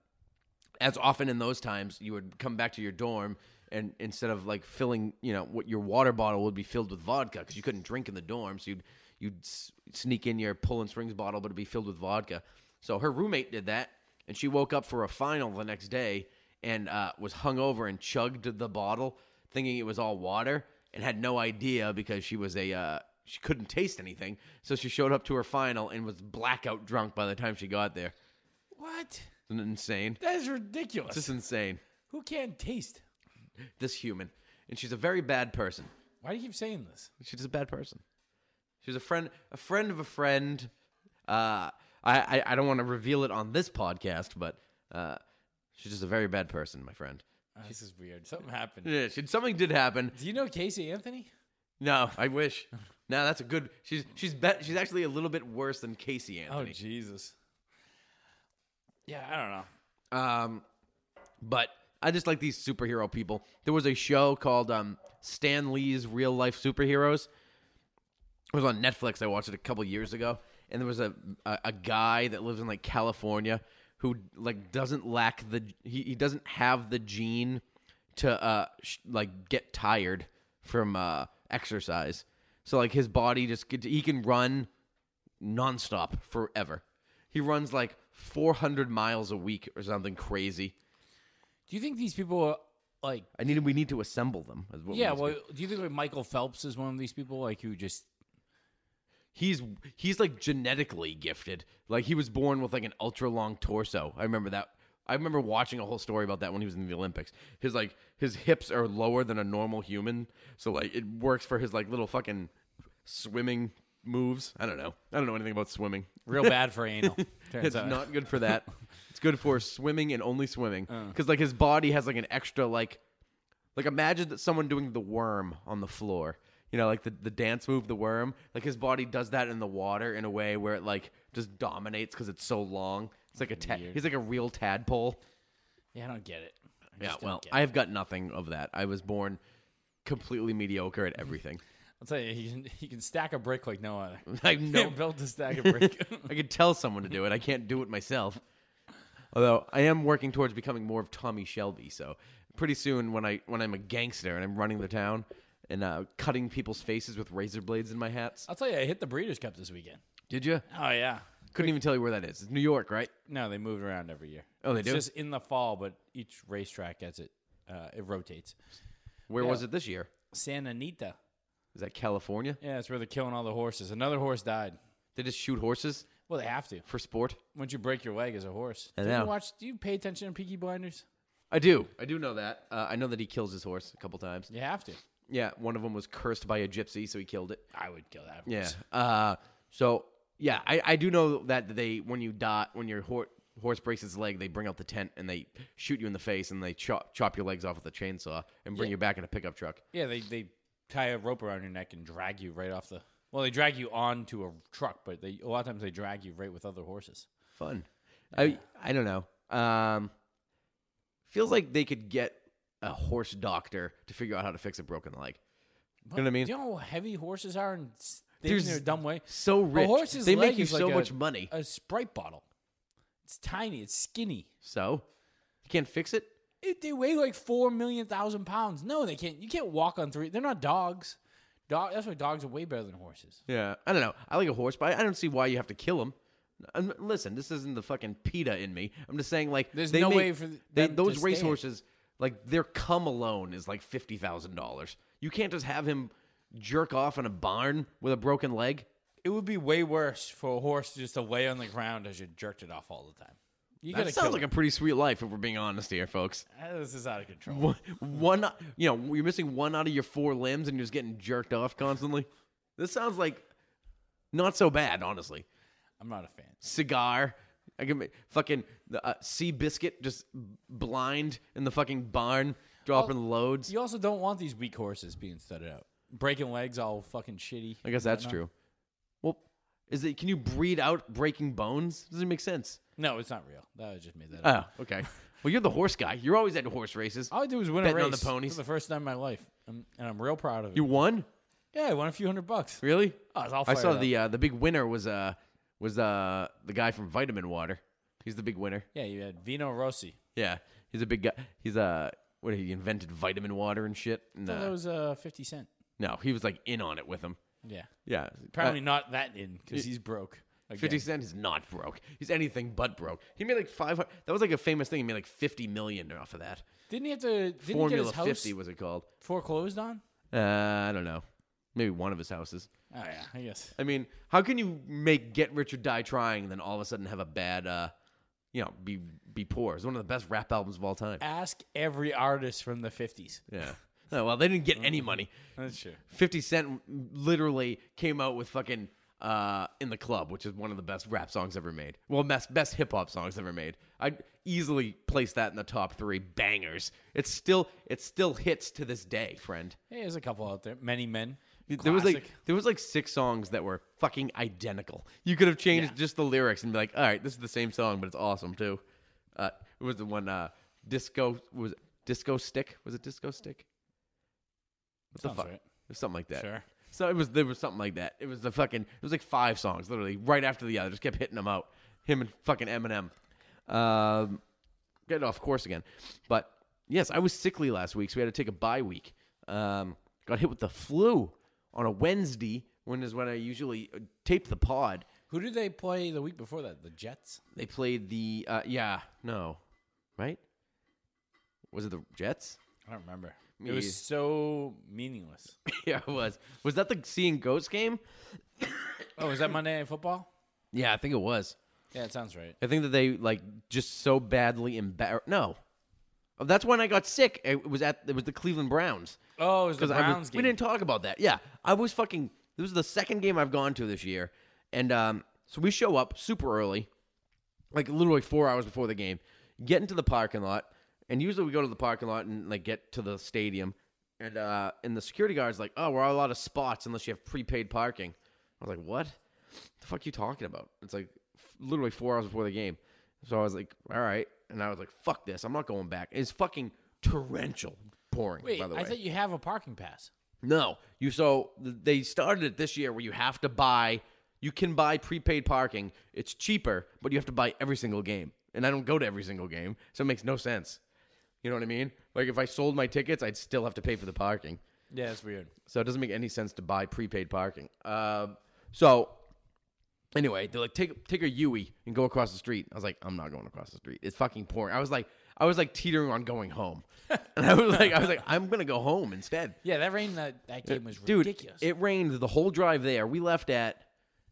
as often in those times, you would come back to your dorm, and instead of like filling, you know, what your water bottle would be filled with vodka because you couldn't drink in the dorm, so you'd you'd s- sneak in your Poland Springs bottle, but it'd be filled with vodka. So her roommate did that, and she woke up for a final the next day and uh, was hungover and chugged the bottle, thinking it was all water, and had no idea because she was a uh, she couldn't taste anything. So she showed up to her final and was blackout drunk by the time she got there. What? Isn't it insane? That is ridiculous. It's just insane. Who can't taste? This human, and she's a very bad person. Why do you keep saying this? She's a bad person. She's a friend, a friend of a friend. Uh, I, I, I don't want to reveal it on this podcast, but uh, she's just a very bad person, my friend. Oh, this is weird. Something happened. Yeah, she, something did happen. Do you know Casey Anthony? No, I wish. no, that's a good. She's she's bet. She's actually a little bit worse than Casey Anthony. Oh Jesus. Yeah, I don't know. Um, but I just like these superhero people. There was a show called um, Stan Lee's Real Life Superheroes. It was on Netflix. I watched it a couple years ago, and there was a, a a guy that lives in like California who like doesn't lack the he, he doesn't have the gene to uh sh- like get tired from uh exercise. So like his body just he can run nonstop forever. He runs like 400 miles a week or something crazy. Do you think these people are like? I need we need to assemble them. is what we Yeah. to Well, do. do you think like Michael Phelps is one of these people like who just? he's he's like genetically gifted. Like he was born with like an ultra long torso. I remember that. I remember watching a whole story about that when he was in the Olympics. His like his hips are lower than a normal human, so like it works for his like little fucking swimming moves. I don't know. I don't know anything about swimming. Real bad for anal. turns it's out. not good for that. it's good for swimming and only swimming Uh. because like his body has like an extra like like imagine that someone doing the worm on the floor. You know, like the, the dance move, the worm. Like his body does that in the water in a way where it like just dominates because it's so long. It's like a ta- he's like a real tadpole. Yeah, I don't get it. I Yeah, just don't well, get I it. have got nothing of that. I was born completely mediocre at everything. I'll tell you, he can, he can stack a brick like no other. I He know. built to stack a brick. I could tell someone to do it. I can't do it myself. Although I am working towards becoming more of Tommy Shelby. So pretty soon, when I when I'm a gangster and I'm running the town and uh, cutting people's faces with razor blades in my hats. I'll tell you, I hit the Breeders' Cup this weekend. Did you? Oh yeah. Couldn't even tell you where that is. It's New York, right? No, they move around every year. Oh, they it's do? just in the fall, but each racetrack gets it. Uh, it rotates. Where Yeah. was it this year? Santa Anita. Is that California? Yeah, that's where they're killing all the horses. Another horse died. They just shoot horses Well, they have to. for sport. Once you break your leg as a horse. I do know. you watch? Do you pay attention to Peaky Blinders? I do. I do know that. Uh, I know that he kills his horse a couple times. You have to. Yeah, one of them was cursed by a gypsy, so he killed it. I would kill that Yeah. Uh, so yeah, I, I do know that they when you dot when your hor- horse breaks its leg, they bring out the tent and they shoot you in the face and they chop chop your legs off with a chainsaw and bring Yeah. you back in a pickup truck. Yeah, they they tie a rope around your neck and drag you right off the. Well, they drag you onto a truck, but they a lot of times they drag you right with other horses. Fun. I I don't know. Um, feels like they could get a horse doctor to figure out how to fix a broken leg. You know what I mean? Do you know how heavy horses are and s- they There's in their dumb way? So rich. A horse's they leg make you is so like much a- money. A Sprite bottle. It's tiny. It's skinny. So you can't fix it. It, they weigh like four million thousand pounds. No, they can't. You can't walk on three. They're not dogs. Dog. That's why dogs are way better than horses. Yeah, I don't know. I like a horse, but I don't see why you have to kill him. Um, listen, this isn't the fucking PETA in me. I'm just saying, like, There's no make- way for they, them those racehorses. Like, their come alone is like fifty thousand dollars. You can't just have him jerk off in a barn with a broken leg. It would be way worse for a horse just to lay on the ground as you jerked it off all the time. You That gotta sounds kill like it. a pretty sweet life, if we're being honest here, folks. Ah, This is out of control. One, one, you know, you're missing one out of your four limbs, and you're just getting jerked off constantly. This sounds like not so bad, honestly. I'm not a fan. cigar. I can make fucking uh, Seabiscuit just blind in the fucking barn dropping loads. You also don't want these weak horses being studded out, breaking legs, all fucking shitty. I guess that's whatnot. true. Well, is it? Can you breed out breaking bones? Doesn't make sense. No, it's not real. That I just made that up. Oh, okay. Well, you're the horse guy. You're always at horse races. All I do is win a Betting race on the ponies. for the first time in my life, and, and I'm real proud of it. You won? yeah, I won a few hundred bucks. Really? I was all I saw up. the uh, the big winner was uh was uh the guy from Vitamin Water. He's the big winner. Yeah, you had Vino Rossi. Yeah, he's a big guy. He's uh what he invented vitamin water and shit. And, I uh, that was uh, 50 Cent. No, he was like in on it with him. Yeah. Yeah, Apparently Uh, not that in because he's broke. Again. 50 Cent is not broke. He's anything but broke. He made like 500. That was like a famous thing. He made like 50 million off of that. Didn't he have to? Didn't he get Formula his house 50 was it called? foreclosed on? Uh, I don't know. Maybe one of his houses. Oh yeah, I guess. I mean, how can you make Get Rich or Die Trying and then all of a sudden have a bad, uh, you know, be be poor? It's one of the best rap albums of all time. Ask every artist from the 50s. Yeah. Oh, well, they didn't get any money. That's true. 50 Cent literally came out with fucking uh, In the Club, which is one of the best rap songs ever made. Well, best, best hip hop songs ever made. I'd easily place that in the top three bangers. It's still it still hits to this day, friend. Hey, there's a couple out there. Many men. There was like Classic. there was like six songs that were fucking identical. You could have changed Yeah. just the lyrics and be like, all right, this is the same song, but it's awesome too. Uh, it was the one uh, disco was it disco stick was it disco stick? What the Sounds fuck? right. It was something like that. Sure. So it was there was something like that. It was the fucking it was like five songs literally right after the other. Just kept hitting them out. Him and fucking Eminem. Um, getting off course again. But yes, I was sickly last week, so we had to take a bye week. Um, got hit with the flu on a Wednesday, when is when I usually uh, tape the pod. Who did they play the week before that? The Jets. They played the uh, yeah no, right? Was it the Jets? I don't remember. Me it was so meaningless. yeah, it was. Was that the seeing ghosts game? Oh, was that Monday Night Football? Yeah, I think it was. Yeah, it sounds right. I think that they like just so badly embarrassed. No, Oh, that's when I got sick. It was at it was the Cleveland Browns. Oh, it was the I was- Browns we didn't talk about that. Yeah, I was fucking. This was the second game I've gone to this year, and um, so we show up super early, like literally four hours before the game. Get into the parking lot, and usually we go to the parking lot and like get to the stadium, and uh, and the security guard's like, "Oh, we're all out of spots unless you have prepaid parking." I was like, "What? the fuck you talking about?" It's like f- literally four hours before the game. So I was like, "All right," and I was like, "Fuck this! I'm not going back." It's fucking torrential pouring. Wait, by the way, I thought you have a parking pass. no, you so they started it this year where you have to buy. You can buy prepaid parking. It's cheaper, but you have to buy every single game. And I don't go to every single game, so it makes no sense. You know what I mean? Like if I sold my tickets, I'd still have to pay for the parking. Yeah, it's weird. So it doesn't make any sense to buy prepaid parking. Um, so anyway, they're like, take take a Yui and go across the street. I was like, I'm not going across the street. It's fucking pouring. I was like, I was like teetering on going home, and I was like, I was like, I'm gonna go home instead. Yeah, that rain that, that game was Dude, ridiculous. it rained the whole drive there. We left at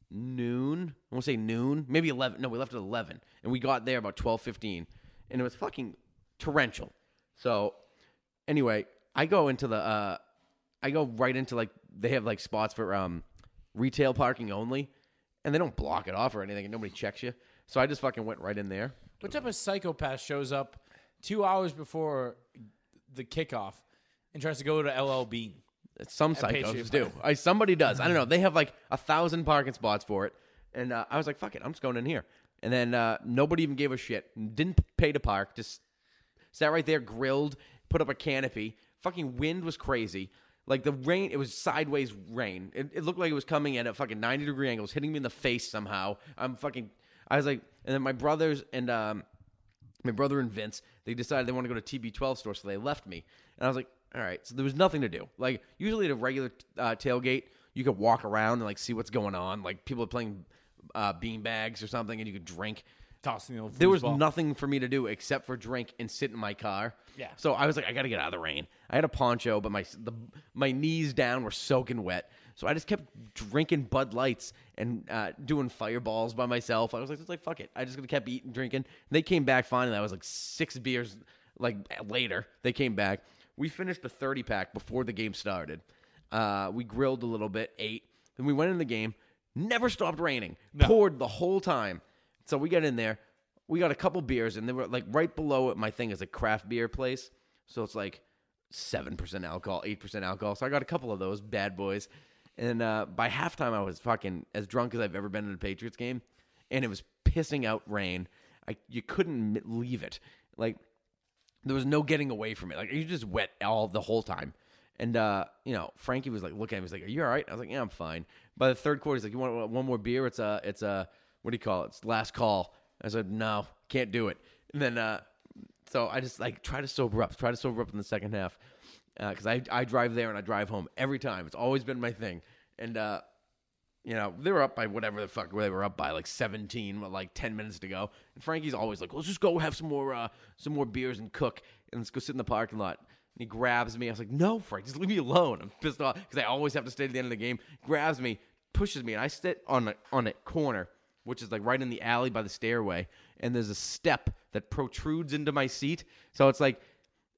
noon. I want to say noon, maybe eleven. No, we left at eleven, and we got there about twelve fifteen, and it was fucking torrential. So, anyway, I go into the, uh, I go right into like they have like spots for um retail parking only, and they don't block it off or anything, and nobody checks you. So I just fucking went right in there. what type of psychopath shows up two hours before the kickoff and tries to go to LL Bean? Some psychos do. I, somebody does. I don't know. They have like a thousand parking spots for it, and uh, I was like, "Fuck it, I'm just going in here." And then uh, nobody even gave a shit. Didn't pay to park. Just sat right there, grilled, put up a canopy. Fucking wind was crazy. Like the rain, it was sideways rain. It, it looked like it was coming in at fucking ninety degree angles, hitting me in the face somehow. I'm fucking. I was like, and then my brothers and um, my brother and Vince, they decided they want to go to TB12 store, so they left me. And I was like, all right. So there was nothing to do. Like usually at a regular uh, tailgate, you could walk around and like see what's going on. Like people are playing uh, bean bags or something, and you could drink. Tossing the old There was foosball. nothing for me to do except for drink and sit in my car. Yeah. So I was like, I got to get out of the rain. I had a poncho, but my the, my knees down were soaking wet. So I just kept drinking Bud Lights and uh, doing fireballs by myself. I was like, just like fuck it. I just gonna kept eating, drinking. And They came back finally. I was like six beers like later. They came back. We finished the thirty pack before the game started. Uh, we grilled a little bit, ate. Then we went in the game. Never stopped raining. Poured the whole time. So we got in there. We got a couple beers, and they were like right below it. My thing is a craft beer place, so it's like seven percent alcohol, eight percent alcohol. So I got a couple of those bad boys. And uh, by halftime, I was fucking as drunk as I've ever been in a Patriots game, and it was pissing out rain. I you couldn't leave it. Like there was no getting away from it. Like you just wet all the whole time. And uh, you know, Frankie was like looking at me, he was like, "Are you all right?" I was like, "Yeah, I'm fine." By the third quarter, he's like, "You want one more beer?" It's a, it's a, what do you call it? It's last call. I said, "No, can't do it." And then, uh, so I just like try to sober up, try to sober up in the second half, because I I drive there and I drive home every time. It's always been my thing. And uh, you know, they were up by whatever the fuck they were up by, like 17, with like 10 minutes to go. And Frankie's always like, let's just go have some more, uh, some more beers and cook, and let's go sit in the parking lot. And he grabs me. I was like, no, Frank, just leave me alone. I'm pissed off because I always have to stay to the end of the game. Grabs me, pushes me, and I sit on a, on a corner, which is like right in the alley by the stairway. And there's a step that protrudes into my seat. So it's like,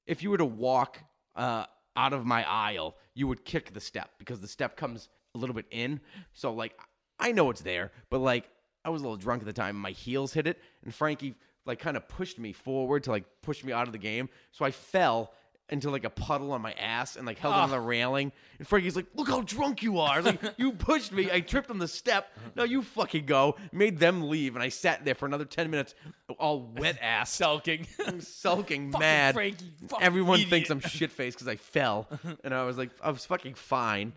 if you were to walk uh, out of my aisle, you would kick the step because the step comes a little bit in. So like I know it's there, but like I was a little drunk at the time. My heels hit it, and Frankie like kind of pushed me forward to like push me out of the game. So I fell into like a puddle on my ass and like held on the railing. And Frankie's like, "Look how drunk you are! Like you pushed me. I tripped on the step. No, you fucking go." Made them leave, and I sat there for another ten minutes, all wet ass sulking. sulking, mad. Frankie, Everyone idiot. thinks I'm shit faced because I fell, and I was like, I was fucking fine.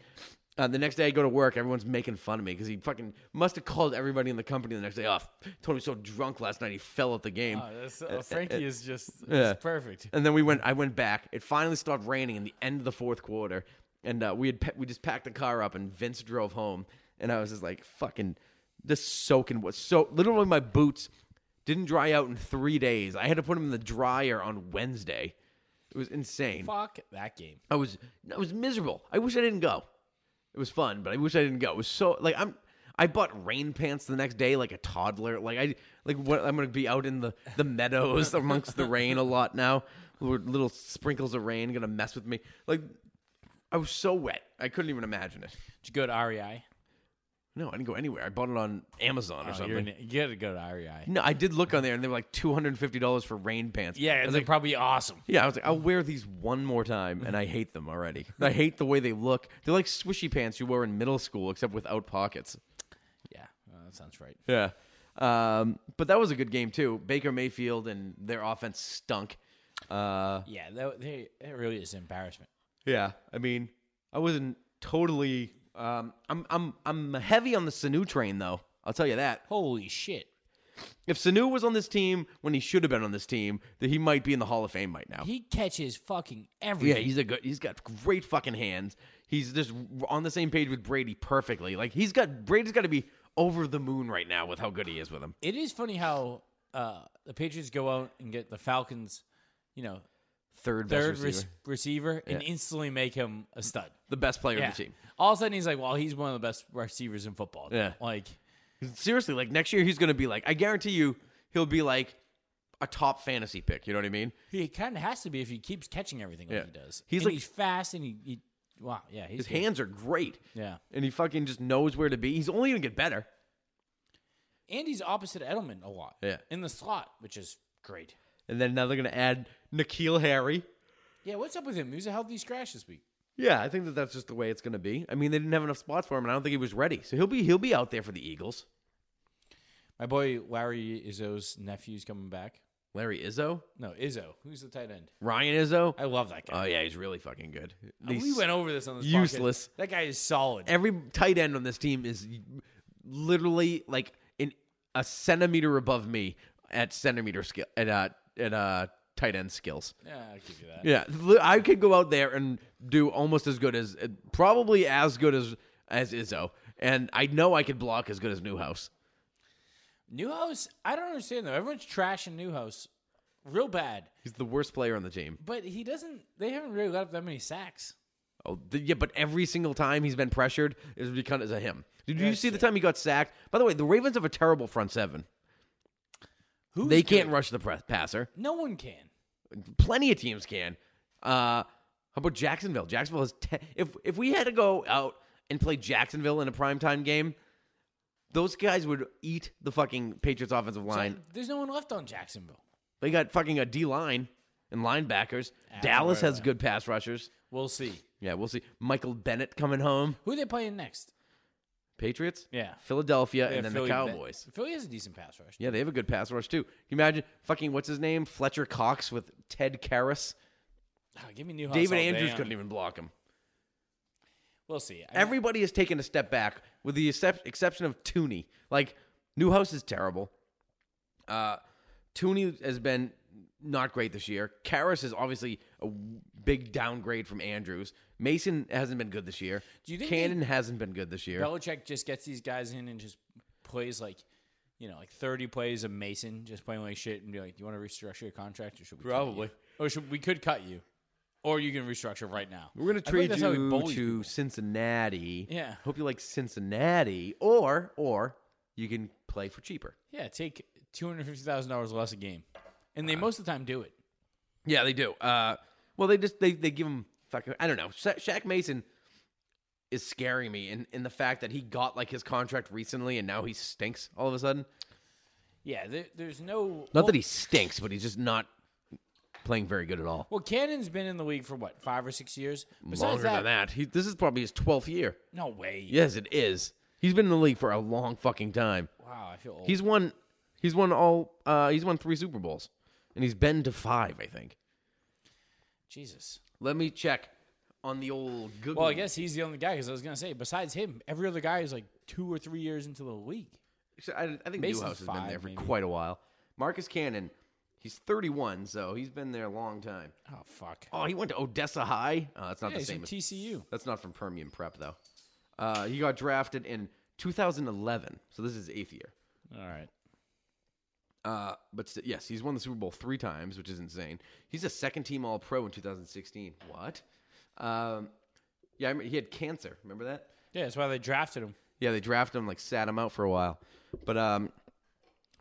Uh, the next day I go to work, everyone's making fun of me because he fucking must have called everybody in the company the next day. Oh, told me so drunk last night he fell at the game. Oh, that's- uh, Frankie is just yeah. perfect. And then we went. I went back. It finally stopped raining in the end of the fourth quarter, and uh, we had pa- we just packed the car up, and Vince drove home, and I was just like fucking just soaking. Was so literally my boots didn't dry out in three days. I had to put them in the dryer on Wednesday. It was insane. Fuck that game. I was I was miserable. I wish I didn't go. It was fun, but I wish I didn't go. It was so like I'm. I bought rain pants the next day like a toddler. Like I like what I'm gonna be out in the the meadows amongst the rain a lot now. Little sprinkles of rain gonna mess with me. Like I was so wet. I couldn't even imagine it. Did you go to REI? No, I didn't go anywhere. I bought it on Amazon or Oh, something. you gotta go to REI. no, I did look on there and they were like two hundred and fifty dollars for rain pants. I Yeah, was it's like, like probably awesome. Yeah, I was like, I'll wear these one more time, and I hate them already. I hate the way they look. They're like swishy pants you wore in middle school, except without pockets. Yeah, uh, that sounds right. Yeah. Um, but that was a good game too. Baker Mayfield and their offense stunk. Uh, Yeah, that, they, that really is an embarrassment. yeah, I mean, I wasn't totally. Um, I'm I'm I'm heavy on the Sanu train though. I'll tell you that. Holy shit. If Sanu was on this team when he should have been on this team, that he might be in the Hall of Fame right now. He catches fucking everything. yeah, he's a good. He's got great fucking hands. He's just on the same page with Brady perfectly. Like he's got Brady's got to be over the moon right now with how good he is with him. it is funny how uh, the Patriots go out and get the Falcons, you know, Third best third receiver, receiver, receiver and instantly make him a stud. the best player Yeah. on the team. All of a sudden, he's like, well, he's one of the best receivers in football. Yeah. Like, Seriously, like next year he's going to be like. I guarantee you, he'll be like a top fantasy pick. You know what I mean? he kind of has to be if he keeps catching everything Yeah. like he does. He's And like- he's fast and he, he wow, yeah, His good. hands are great. Yeah. and he fucking just knows where to be. He's only going to get better. And he's opposite Edelman a lot. Yeah. In the slot, which is great. And then now they're going to add N'Keal Harry. Yeah, what's up with him? He was a healthy scratch this week. Yeah, I think that that's just the way it's going to be. I mean, they didn't have enough spots for him, and I don't think he was ready. So he'll be he'll be out there for the Eagles. My boy Larry Izzo's nephew's coming back. Larry Izzo, No, Izzo. Who's the tight end? Ryan Izzo. I love that guy. Oh yeah, he's really fucking good. we went over this on this useless. podcast. That guy is solid. Every tight end on this team is literally like in a centimeter above me at centimeter skill at uh at uh tight end skills. yeah, I'll give you that. Yeah, I could go out there and do almost as good as, probably as good as as Izzo, and I know I could block as good as Newhouse. Newhouse, I don't understand though. Everyone's trashing Newhouse real bad, He's the worst player on the team. but he doesn't. They haven't really let up that many sacks. Oh, yeah, but every single time he's been pressured is because of him. Did you That's see the time he got sacked? By the way, the Ravens have a terrible front seven. Who's they can't good? rush the press passer. No one can. Plenty of teams can. Uh, how about Jacksonville? Jacksonville has ten. If if we had to go out and play Jacksonville in a primetime game, those guys would eat the fucking Patriots offensive line. There's no one left on Jacksonville. They got fucking a D line and linebackers. Dallas has good pass rushers. We'll see. Yeah, we'll see. Michael Bennett coming home. Who are they playing next? Patriots. Yeah. Philadelphia, Yeah, and then Philly- the Cowboys. Philly has a decent pass rush. Yeah, they have a good pass rush too. Can you imagine fucking what's his name? Fletcher Cox with Ted Karras. Ah, give me Newhouse. David Andrews couldn't even block him. We'll see. I- Everybody has taken a step back, with the excep- exception of Thuney. Like Newhouse is terrible. Uh, Thuney has been not great this year. Karras is obviously a big downgrade from Andrews. Mason hasn't been good this year. Do you think Cannon hasn't been good this year? Belichick just gets these guys in and just plays like, you know, like 30 plays of Mason, just playing like shit and be like, do you want to restructure your contract or should we Probably. Or should we could cut you. Or you can restructure right now. We're gonna like trade he you to people. Cincinnati. Yeah. Hope you like Cincinnati, or or you can play for cheaper. Yeah, take $250,000 less a game. And they most of the time do it. Yeah, they do. Uh, well, they just they they give him fucking. I don't know. Sha- Shaq Mason is scaring me in in the fact that he got like his contract recently and now he stinks all of a sudden. Yeah, there, there's no. Not that he stinks, but he's just not playing very good at all. Well, Cannon's been in the league for what, five or six years? Besides Longer than that. He, this is probably his twelfth year. No way. Yes, it is. He's been in the league for a long fucking time. Wow, I feel old. He's won. He's won all. Uh, he's won three Super Bowls, and he's been to five, I think. Jesus. Let me check on the old Google. Well, I guess he's the only guy because I was gonna say, besides him, every other guy is like two or three years into the league. So I, I think Mason's Newhouse has been there for maybe. quite a while. Marcus Cannon, he's 31, so he's been there a long time. Oh fuck. Oh, he went to Odessa High. Oh, that's not yeah, the same. from as- TCU. that's not from Permian Prep though. Uh, he got drafted in 2011, so this is his eighth year. All right. Uh, but st- yes, he's won the Super Bowl three times, which is insane. He's a second team All Pro in 2016. What? Um, yeah, I remember, he had cancer. Remember that? Yeah, that's why they drafted him. Yeah, they drafted him, like sat him out for a while. But um,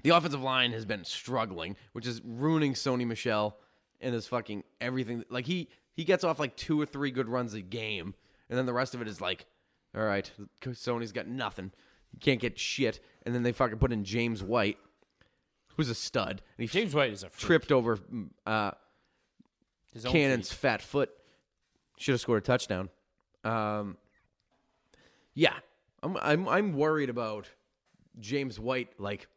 the offensive line has been struggling, which is ruining Sony Michel and his fucking everything. Like he he gets off like two or three good runs a game, and then the rest of it is like, all right, Sony's got nothing. He can't get shit. And then they fucking put in James White, who's a stud, and he James White is a freak. tripped over mm, uh, His own Cannon's freak. fat foot. Should have scored a touchdown. Um, yeah, I'm I'm I'm worried about James White like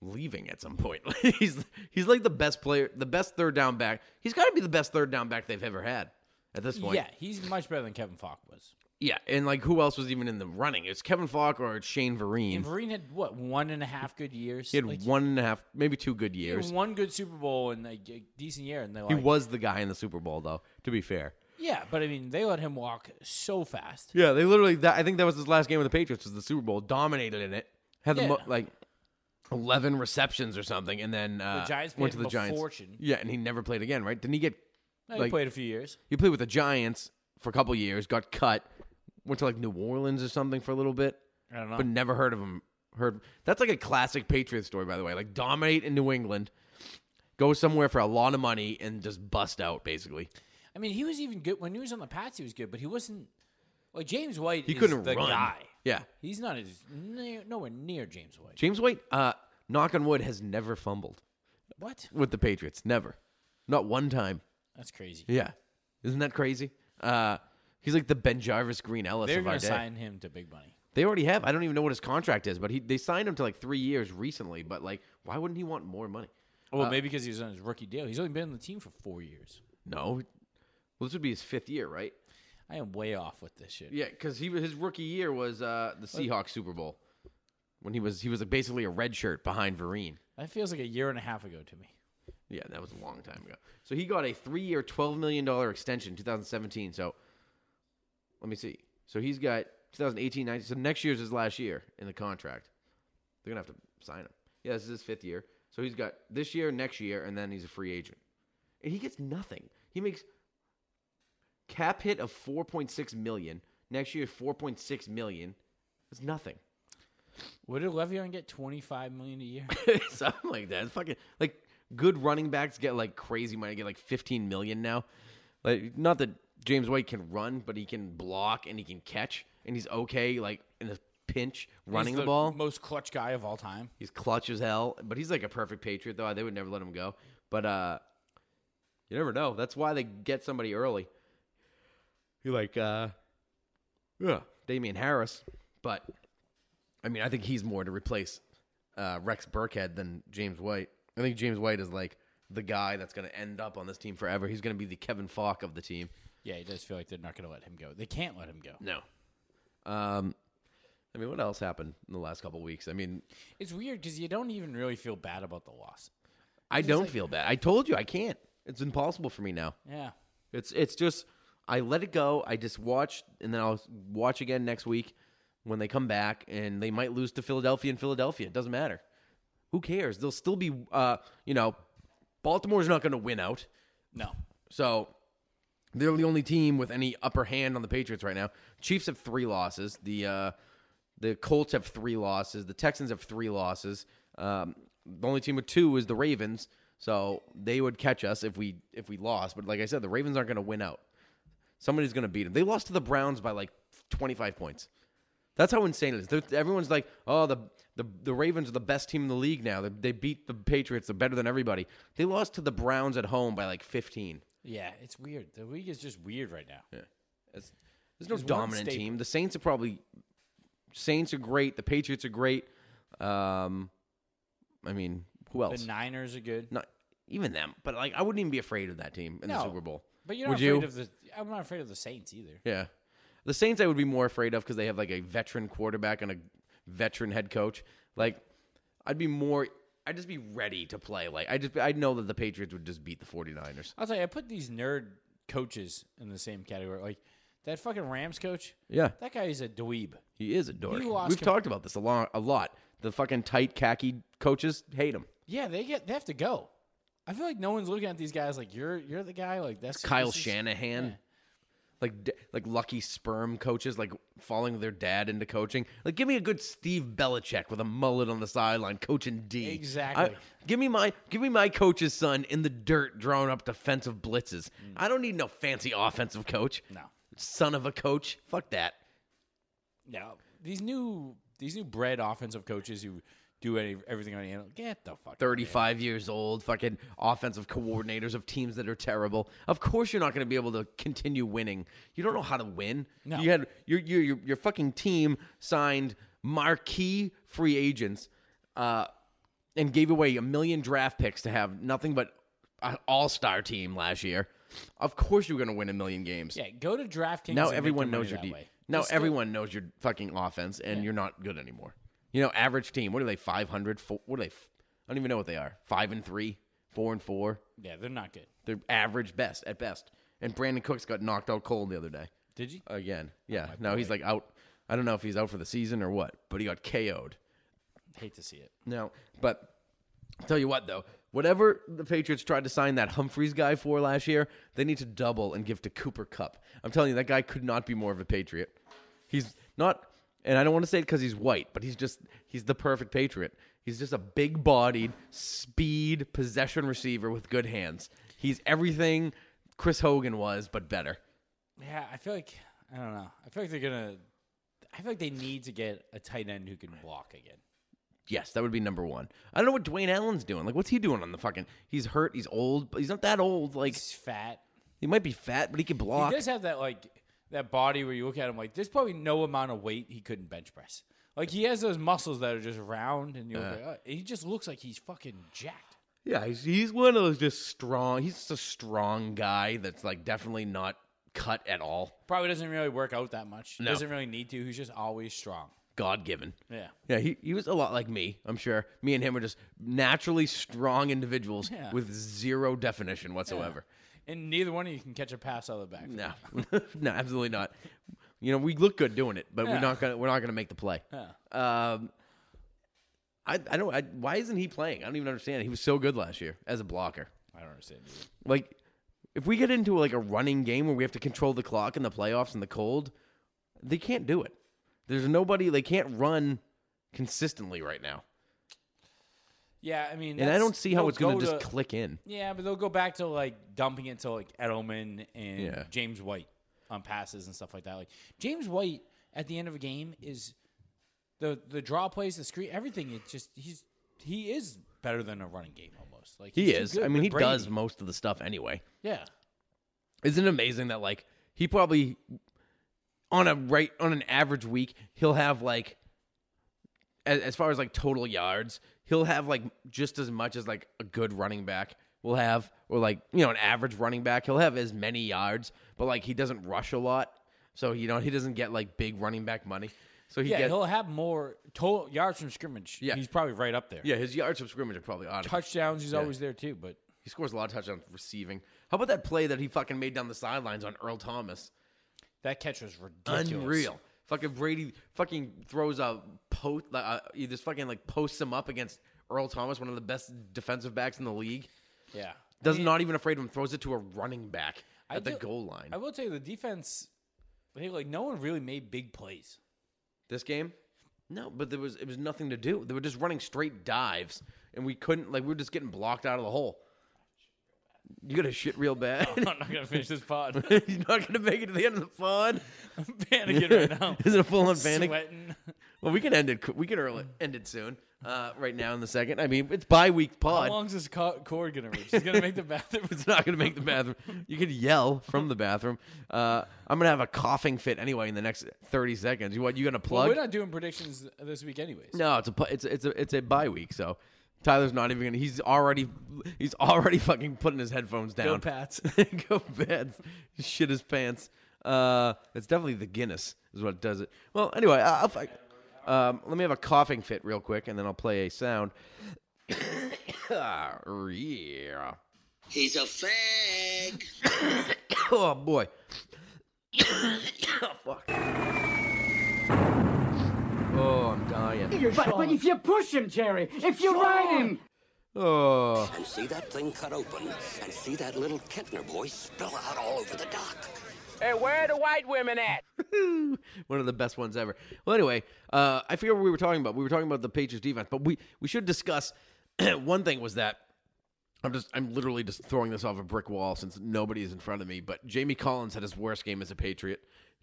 leaving at some point. he's he's like the best player, the best third down back. He's got to be the best third down back they've ever had at this point. Yeah, he's much better than Kevin Faulk was. Yeah. And like, who else was even in the running? It's Kevin Faulk or it's Shane Vereen. And Vereen had what one and a half good years. he had Like, one and a half, maybe two good he had years. one good Super Bowl and like, a decent year, and they He like, was the guy in the Super Bowl, though. To be fair. yeah. But I mean, they let him walk so fast. Yeah, they literally. That, I think that was his last game with the Patriots. Was the Super Bowl? Dominated in it. Had the Yeah. mo- like eleven receptions or something, and then uh, Giants went to the a Giants. fortune. Yeah, and he never played again, right? Didn't he get? He Like- played a few years. He played with the Giants for a couple years, got cut, went to like New Orleans or something for a little bit, I don't know. but never heard of him. Heard that's like a classic Patriots story, by the way. Like dominate in New England, go somewhere for a lot of money, and just bust out basically. I mean, he was even good when he was on the Pats. He was good, but he wasn't like James White. He is couldn't the run. guy. Yeah, He's not as near, nowhere near James White. James White, uh, knock on wood, has never fumbled What? with the Patriots. Never, not one time. That's crazy. Yeah, isn't that crazy? Uh, he's like the BenJarvus Green-Ellis They're of our going to day. sign him to big money. They already have. I don't even know what his contract is, but he they signed him to like three years recently. But like, why wouldn't he want more money? Well, Uh, maybe because he was on his rookie deal. He's only been on the team for four years. No, well, this would be his fifth year, right? I am way off with this shit. Yeah, because he his rookie year was uh, the Seahawks Super Bowl when he was he was basically a red shirt behind Vereen. That feels like a year and a half ago to me. Yeah, that was a long time ago. So he got a three year, twelve million dollar extension, 2017. So let me see. So he's got 2018, 19. So next year's his last year in the contract. They're gonna have to sign him. Yeah, this is his fifth year. So he's got this year, next year, and then he's a free agent. And he gets nothing. He makes cap hit of 4.6 million. Next year, 4.6 million. That's nothing. What did Le'Veon get? Twenty five million a year. Something like that. It's fucking like good running backs get like crazy money. Get like 15 million now. Like not that James White can run, but he can block and he can catch, and he's okay like in a pinch running He's the, ball. most clutch guy of all time. He's clutch as hell, but he's like a perfect Patriot though. They would never let him go. But uh you never know. That's why they get somebody early. You like uh yeah, Damien Harris, but I mean, I think he's more to replace uh, Rex Burkhead than James White. I think James White is like the guy that's going to end up on this team forever. He's going to be the Kevin Faulk of the team. Yeah, he does feel like they're not going to let him go. They can't let him go. No. Um, I mean, what else happened in the last couple weeks? I mean, It's weird because you don't even really feel bad about the loss. I don't feel bad. I told you I can't. It's impossible for me now. Yeah. It's it's just I let it go. I just watch and then I'll watch again next week when they come back and they might lose to Philadelphia and Philadelphia. It doesn't matter. Who cares? They'll still be uh, you know, Baltimore's not going to win out. No. So they're the only team with any upper hand on the Patriots right now. Chiefs have 3 losses. The uh the Colts have 3 losses. The Texans have 3 losses. Um, the only team with 2 is the Ravens. So they would catch us if we if we lost, but like I said, the Ravens aren't going to win out. Somebody's going to beat them. They lost to the Browns by like 25 points. That's how insane it is. They're, everyone's like, "Oh, the, the the Ravens are the best team in the league now. They, they beat the Patriots. They're better than everybody." They lost to the Browns at home by like 15. Yeah, it's weird. The league is just weird right now. Yeah. It's, there's no There's one dominant staple. team. The Saints are probably Saints are great. The Patriots are great. Um, I mean, who else? The Niners are good. Not even them, but like I wouldn't even be afraid of that team in the No. Super Bowl. But you're Would not afraid you? of the. I'm not afraid of the Saints either. Yeah. The Saints I would be more afraid of because they have like a veteran quarterback and a veteran head coach. Like, I'd be more. I'd just be ready to play. Like, I just I know that the Patriots would just beat the 49ers. I'll tell you, I put these nerd coaches in the same category. Like that fucking Rams coach. Yeah, That guy is a dweeb. he is a dork. We've com- talked about this a lot. A lot. The fucking tight khaki coaches hate him. Yeah, they get they have to go. I feel like no one's looking at these guys like you're you're the guy. Like that's Kyle is- Shanahan. yeah. Like like lucky sperm coaches, like following their dad into coaching. Like, give me a good Steve Belichick with a mullet on the sideline, coaching D. Exactly. I- give me my give me my coach's son in the dirt, drawing up defensive blitzes. I don't need no fancy offensive coach. Mm. No. son of a coach. Fuck that. No, these new these new bred offensive coaches who do any, everything on the end. Get the fuck. 35 years old, fucking offensive coordinators of teams that are terrible. Of course, you're not going to be able to continue winning. You don't know how to win. No. You had your your your, your fucking team signed marquee free agents, uh, and gave away a million draft picks to have nothing but an all-star team last year, of course you're going to win a million games. Yeah, go to DraftKings. now everyone knows your deep. Now Just everyone knows your fucking offense, and you're not good anymore. You know, average team. What are they? 500? Four, what are they? I don't even know what they are. Five and three, four and four. Yeah, they're not good. They're average best at best. And Brandin Cooks got knocked out cold the other day. Did you? Again. Oh yeah. now he's like out. I don't know if he's out for the season or what, but he got KO'd. Hate to see it. No, but I'll tell you what though, whatever the Patriots tried to sign that Humphries guy for last year, they need to double and give to Cooper Kupp. I'm telling you, that guy could not be more of a Patriot. He's not, and I don't want to say it because he's white, but he's just he's the perfect Patriot. He's just a big-bodied, speed possession receiver with good hands. He's everything Chris Hogan was, but better. Yeah, I feel like I don't know. I feel like they're gonna. I feel like they need to get a tight end who can block again. Yes, that would be number one. I don't know what Dwayne Allen's doing. Like, what's he doing on the fucking? He's hurt. He's old, but he's not that old. Like, He's fat. he might be fat, but he can block. He does have that like that body where you look at him like there's probably no amount of weight he couldn't bench press. Like he has those muscles that are just round, and you're like, oh, he just looks like he's fucking jacked. Yeah, he's, he's one of those just strong. He's just a strong guy that's like definitely not cut at all. Probably doesn't really work out that much. No. Doesn't really need to. He's just always strong. God given. Yeah. Yeah, he, he was a lot like me, I'm sure. Me and him are just naturally strong individuals Yeah. with zero definition whatsoever. And neither one of you can catch a pass out of the back. No. no, absolutely not. You know, we look good doing it, but we're Yeah. not gonna we're not gonna make the play. Yeah. Um I I don't I, why isn't he playing? I don't even understand. He was so good last year as a blocker. I don't understand. Either. Like, if we get into like a running game where we have to control the clock in the playoffs in the cold, they can't do it. There's nobody. They can't run consistently right now, Yeah, I mean, and I don't see how it's going to just click in. Yeah, but they'll go back to like dumping it to like Edelman and Yeah. James White on passes and stuff like that. Like James White at the end of a game is the the draw plays, the screen, everything. It just he's he is better than a running game almost. Like He he's too is. good I mean, with he Brady. does most of the stuff anyway. Yeah, Isn't it amazing that like he probably on a right on an average week he'll have like as, as far as like total yards he'll have like just as much as like a good running back will have or like you know an average running back he'll have as many yards but like he doesn't rush a lot so you know he doesn't get like big running back money so he yeah. gets He'll have more total yards from scrimmage. Yeah. he's probably right up there. yeah his yards from scrimmage are probably odd touchdowns. He's always there too. But he scores a lot of touchdowns receiving how about that play that he fucking made down the sidelines on Earl Thomas that catch was ridiculous. Unreal. Fucking Brady fucking throws a post. Uh, he just fucking like posts him up against Earl Thomas, one of the best defensive backs in the league. Yeah, Does not even afraid of him. Throws it to a running back I at the do- goal line. I will tell you the defense. Like no one really made big plays. this game, no, but there was it was nothing to do. They were just running straight dives, and we couldn't like we were just getting blocked out of the hole. You got to shit real bad. I'm not gonna finish this pod. You're not gonna make it to the end of the pod. I'm panicking right now. Is it a full on panic? Sweating. Well, we can end it. We can early, end it soon. Uh, right now in the second. I mean, it's bye week pod. How long's this co- cord gonna reach? He's gonna make the bathroom. It's not to make the bathroom. You could yell from the bathroom. Uh, I'm to have a coughing fit anyway in the next 30 seconds. You what? You going to Well, plug? we're not doing predictions this week, anyways. no, it's a pu- it's a, it's a it's a bye week. So Tyler's not even going to. He's already he's already fucking putting his headphones down. Go Pats. Go Pats. Shit his pants. Uh, it's definitely the Guinness is what does it. Well, anyway, I- I'll. fi- Um, let me have a coughing fit real quick, and then I'll play a sound. Ah, yeah. He's a fag. Oh boy. oh, fuck. Oh, I'm dying. But, but if you push him, Jerry, if you ride him, Oh, And see that thing cut open, and see that little Kintner boy spill out all over the dock. Hey, where are the white women at? one of the best ones ever. Well, anyway, uh, I forget what we were talking about. We were talking about the Patriots defense, but we we should discuss. one thing was that I'm just I'm literally just throwing this off a brick wall since nobody is in front of me. But Jamie Collins had his worst game as a Patriot.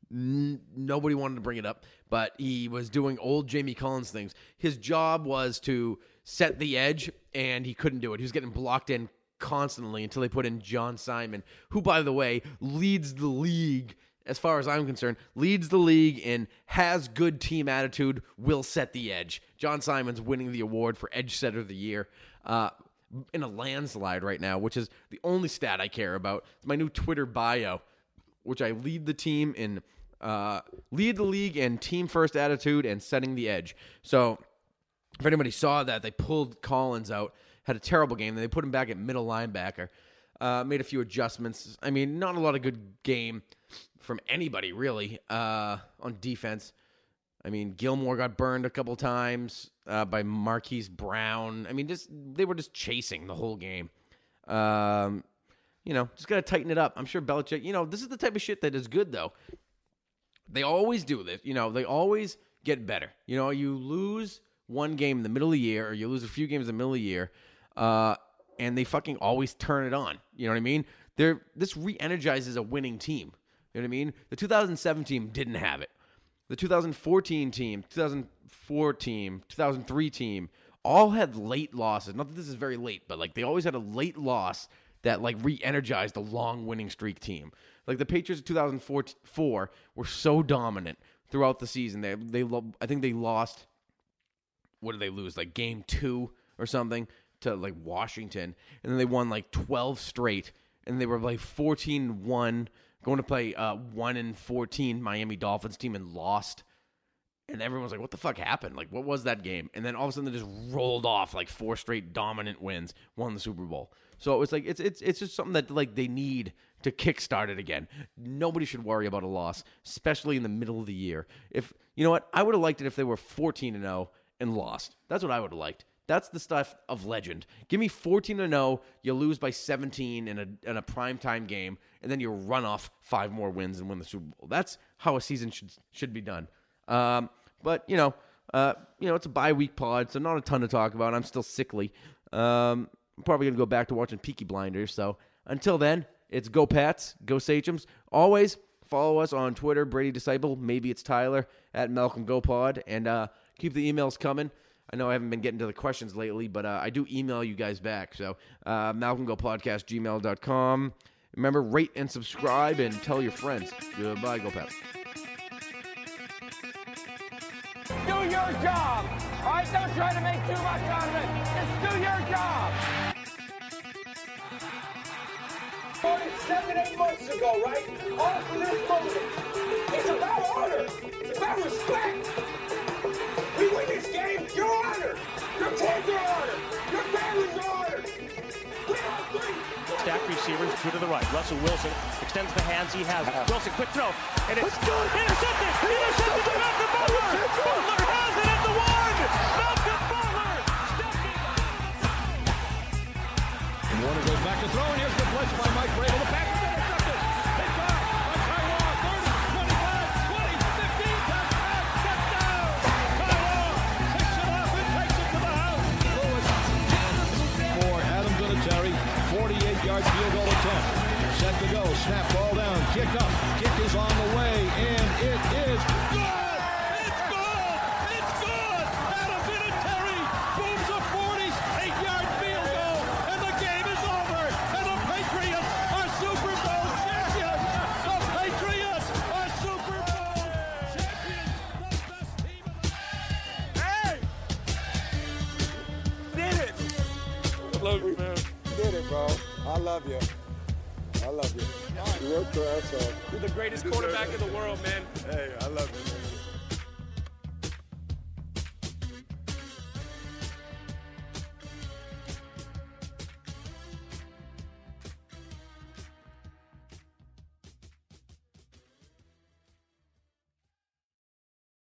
Nobody wanted to bring it up, but he was doing old Jamie Collins things. His job was to set the edge, and he couldn't do it. He was getting blocked in constantly until they put in John Simon, who, by the way, leads the league as far as I'm concerned, leads the league in has good team attitude, will set the edge. John Simon's winning the award for Edge Setter of the Year. Uh, in a landslide right now, which is the only stat I care about. It's my new Twitter bio, which I lead the team in uh, lead the league in team first attitude and setting the edge. So if anybody saw that, they pulled Collins out, had a terrible game. Then they put him back at middle linebacker, uh, made a few adjustments. I mean, not a lot of good game from anybody really uh, on defense. I mean, Gilmore got burned a couple times uh, by Marquise Brown. I mean, just they were just chasing the whole game. Um, you know, just gotta tighten it up. I'm sure Belichick. You know, this is the type of shit that is good though. They always do this. You know, they always get better. You know, you lose one game in the middle of the year, or you lose a few games in the middle of the year, uh, and they fucking always turn it on. You know what I mean? They're this re-energizes a winning team. You know what I mean? The 2007 team didn't have it. The 2014 team, 2004 team, 2003 team all had late losses. Not that this is very late, but like they always had a late loss that like re-energized a long winning streak team. Like the Patriots of 2004 were so dominant throughout the season. They they I think they lost what did they lose? Like game 2 or something to like Washington and then they won like 12 straight and they were like 14-1 going to play uh 1 and 14 Miami Dolphins team and lost. And everyone was like, what the fuck happened? Like, what was that game? And then all of a sudden they just rolled off like four straight dominant wins, won the Super Bowl. So it was like it's it's it's just something that like they need to kickstart it again. Nobody should worry about a loss, especially in the middle of the year. If you know what, I would have liked it if they were 14 and 0 and lost. That's what I would have liked. That's the stuff of legend. Give me 14 and 0, you lose by 17 in a in a primetime game, and then you run off five more wins and win the Super Bowl. That's how a season should should be done. Um, but you know, uh, you know, it's a bye week pod, so not a ton to talk about. I'm still sickly. Um, I'm probably gonna go back to watching Peaky Blinders. So until then, it's go Pats, go Sachems. Always follow us on Twitter, Brady Disciple. Maybe it's Tyler at Malcolm Go Pod, and uh, keep the emails coming. I know I haven't been getting to the questions lately, but uh, I do email you guys back. So, uh, malcolmgopodcast, gmail.com. Remember, rate and subscribe and tell your friends. Goodbye, Go Pats. Do your job. All right, don't try to make too much out of it. Just do your job. Seven, eight months ago, right? All for this moment. It's about honor. It's about respect. We win this game, you're honored. Your kids are honored. Your family's are honored. We are three. Stack receivers, two to the right. Russell Wilson extends the hands he has. Wilson, quick throw. And it's intercepted. Intercepted by Malcolm Butler. Butler has it at the one. Malcolm back to throw, and here's the blitz by Mike Vrabel. The pass is intercepted. By Ty Law. 30, 25, 20, 15, touchdown, picks it up and takes it to the house. Lewis for Adam Vinatieri. 48-yard field goal attempt. Set to go. Snap ball down. Kick up. Kick is on the way, and it is good. Love you. I love you. You worked your ass off. You're the greatest quarterback in the world, man. Hey, I love you, man.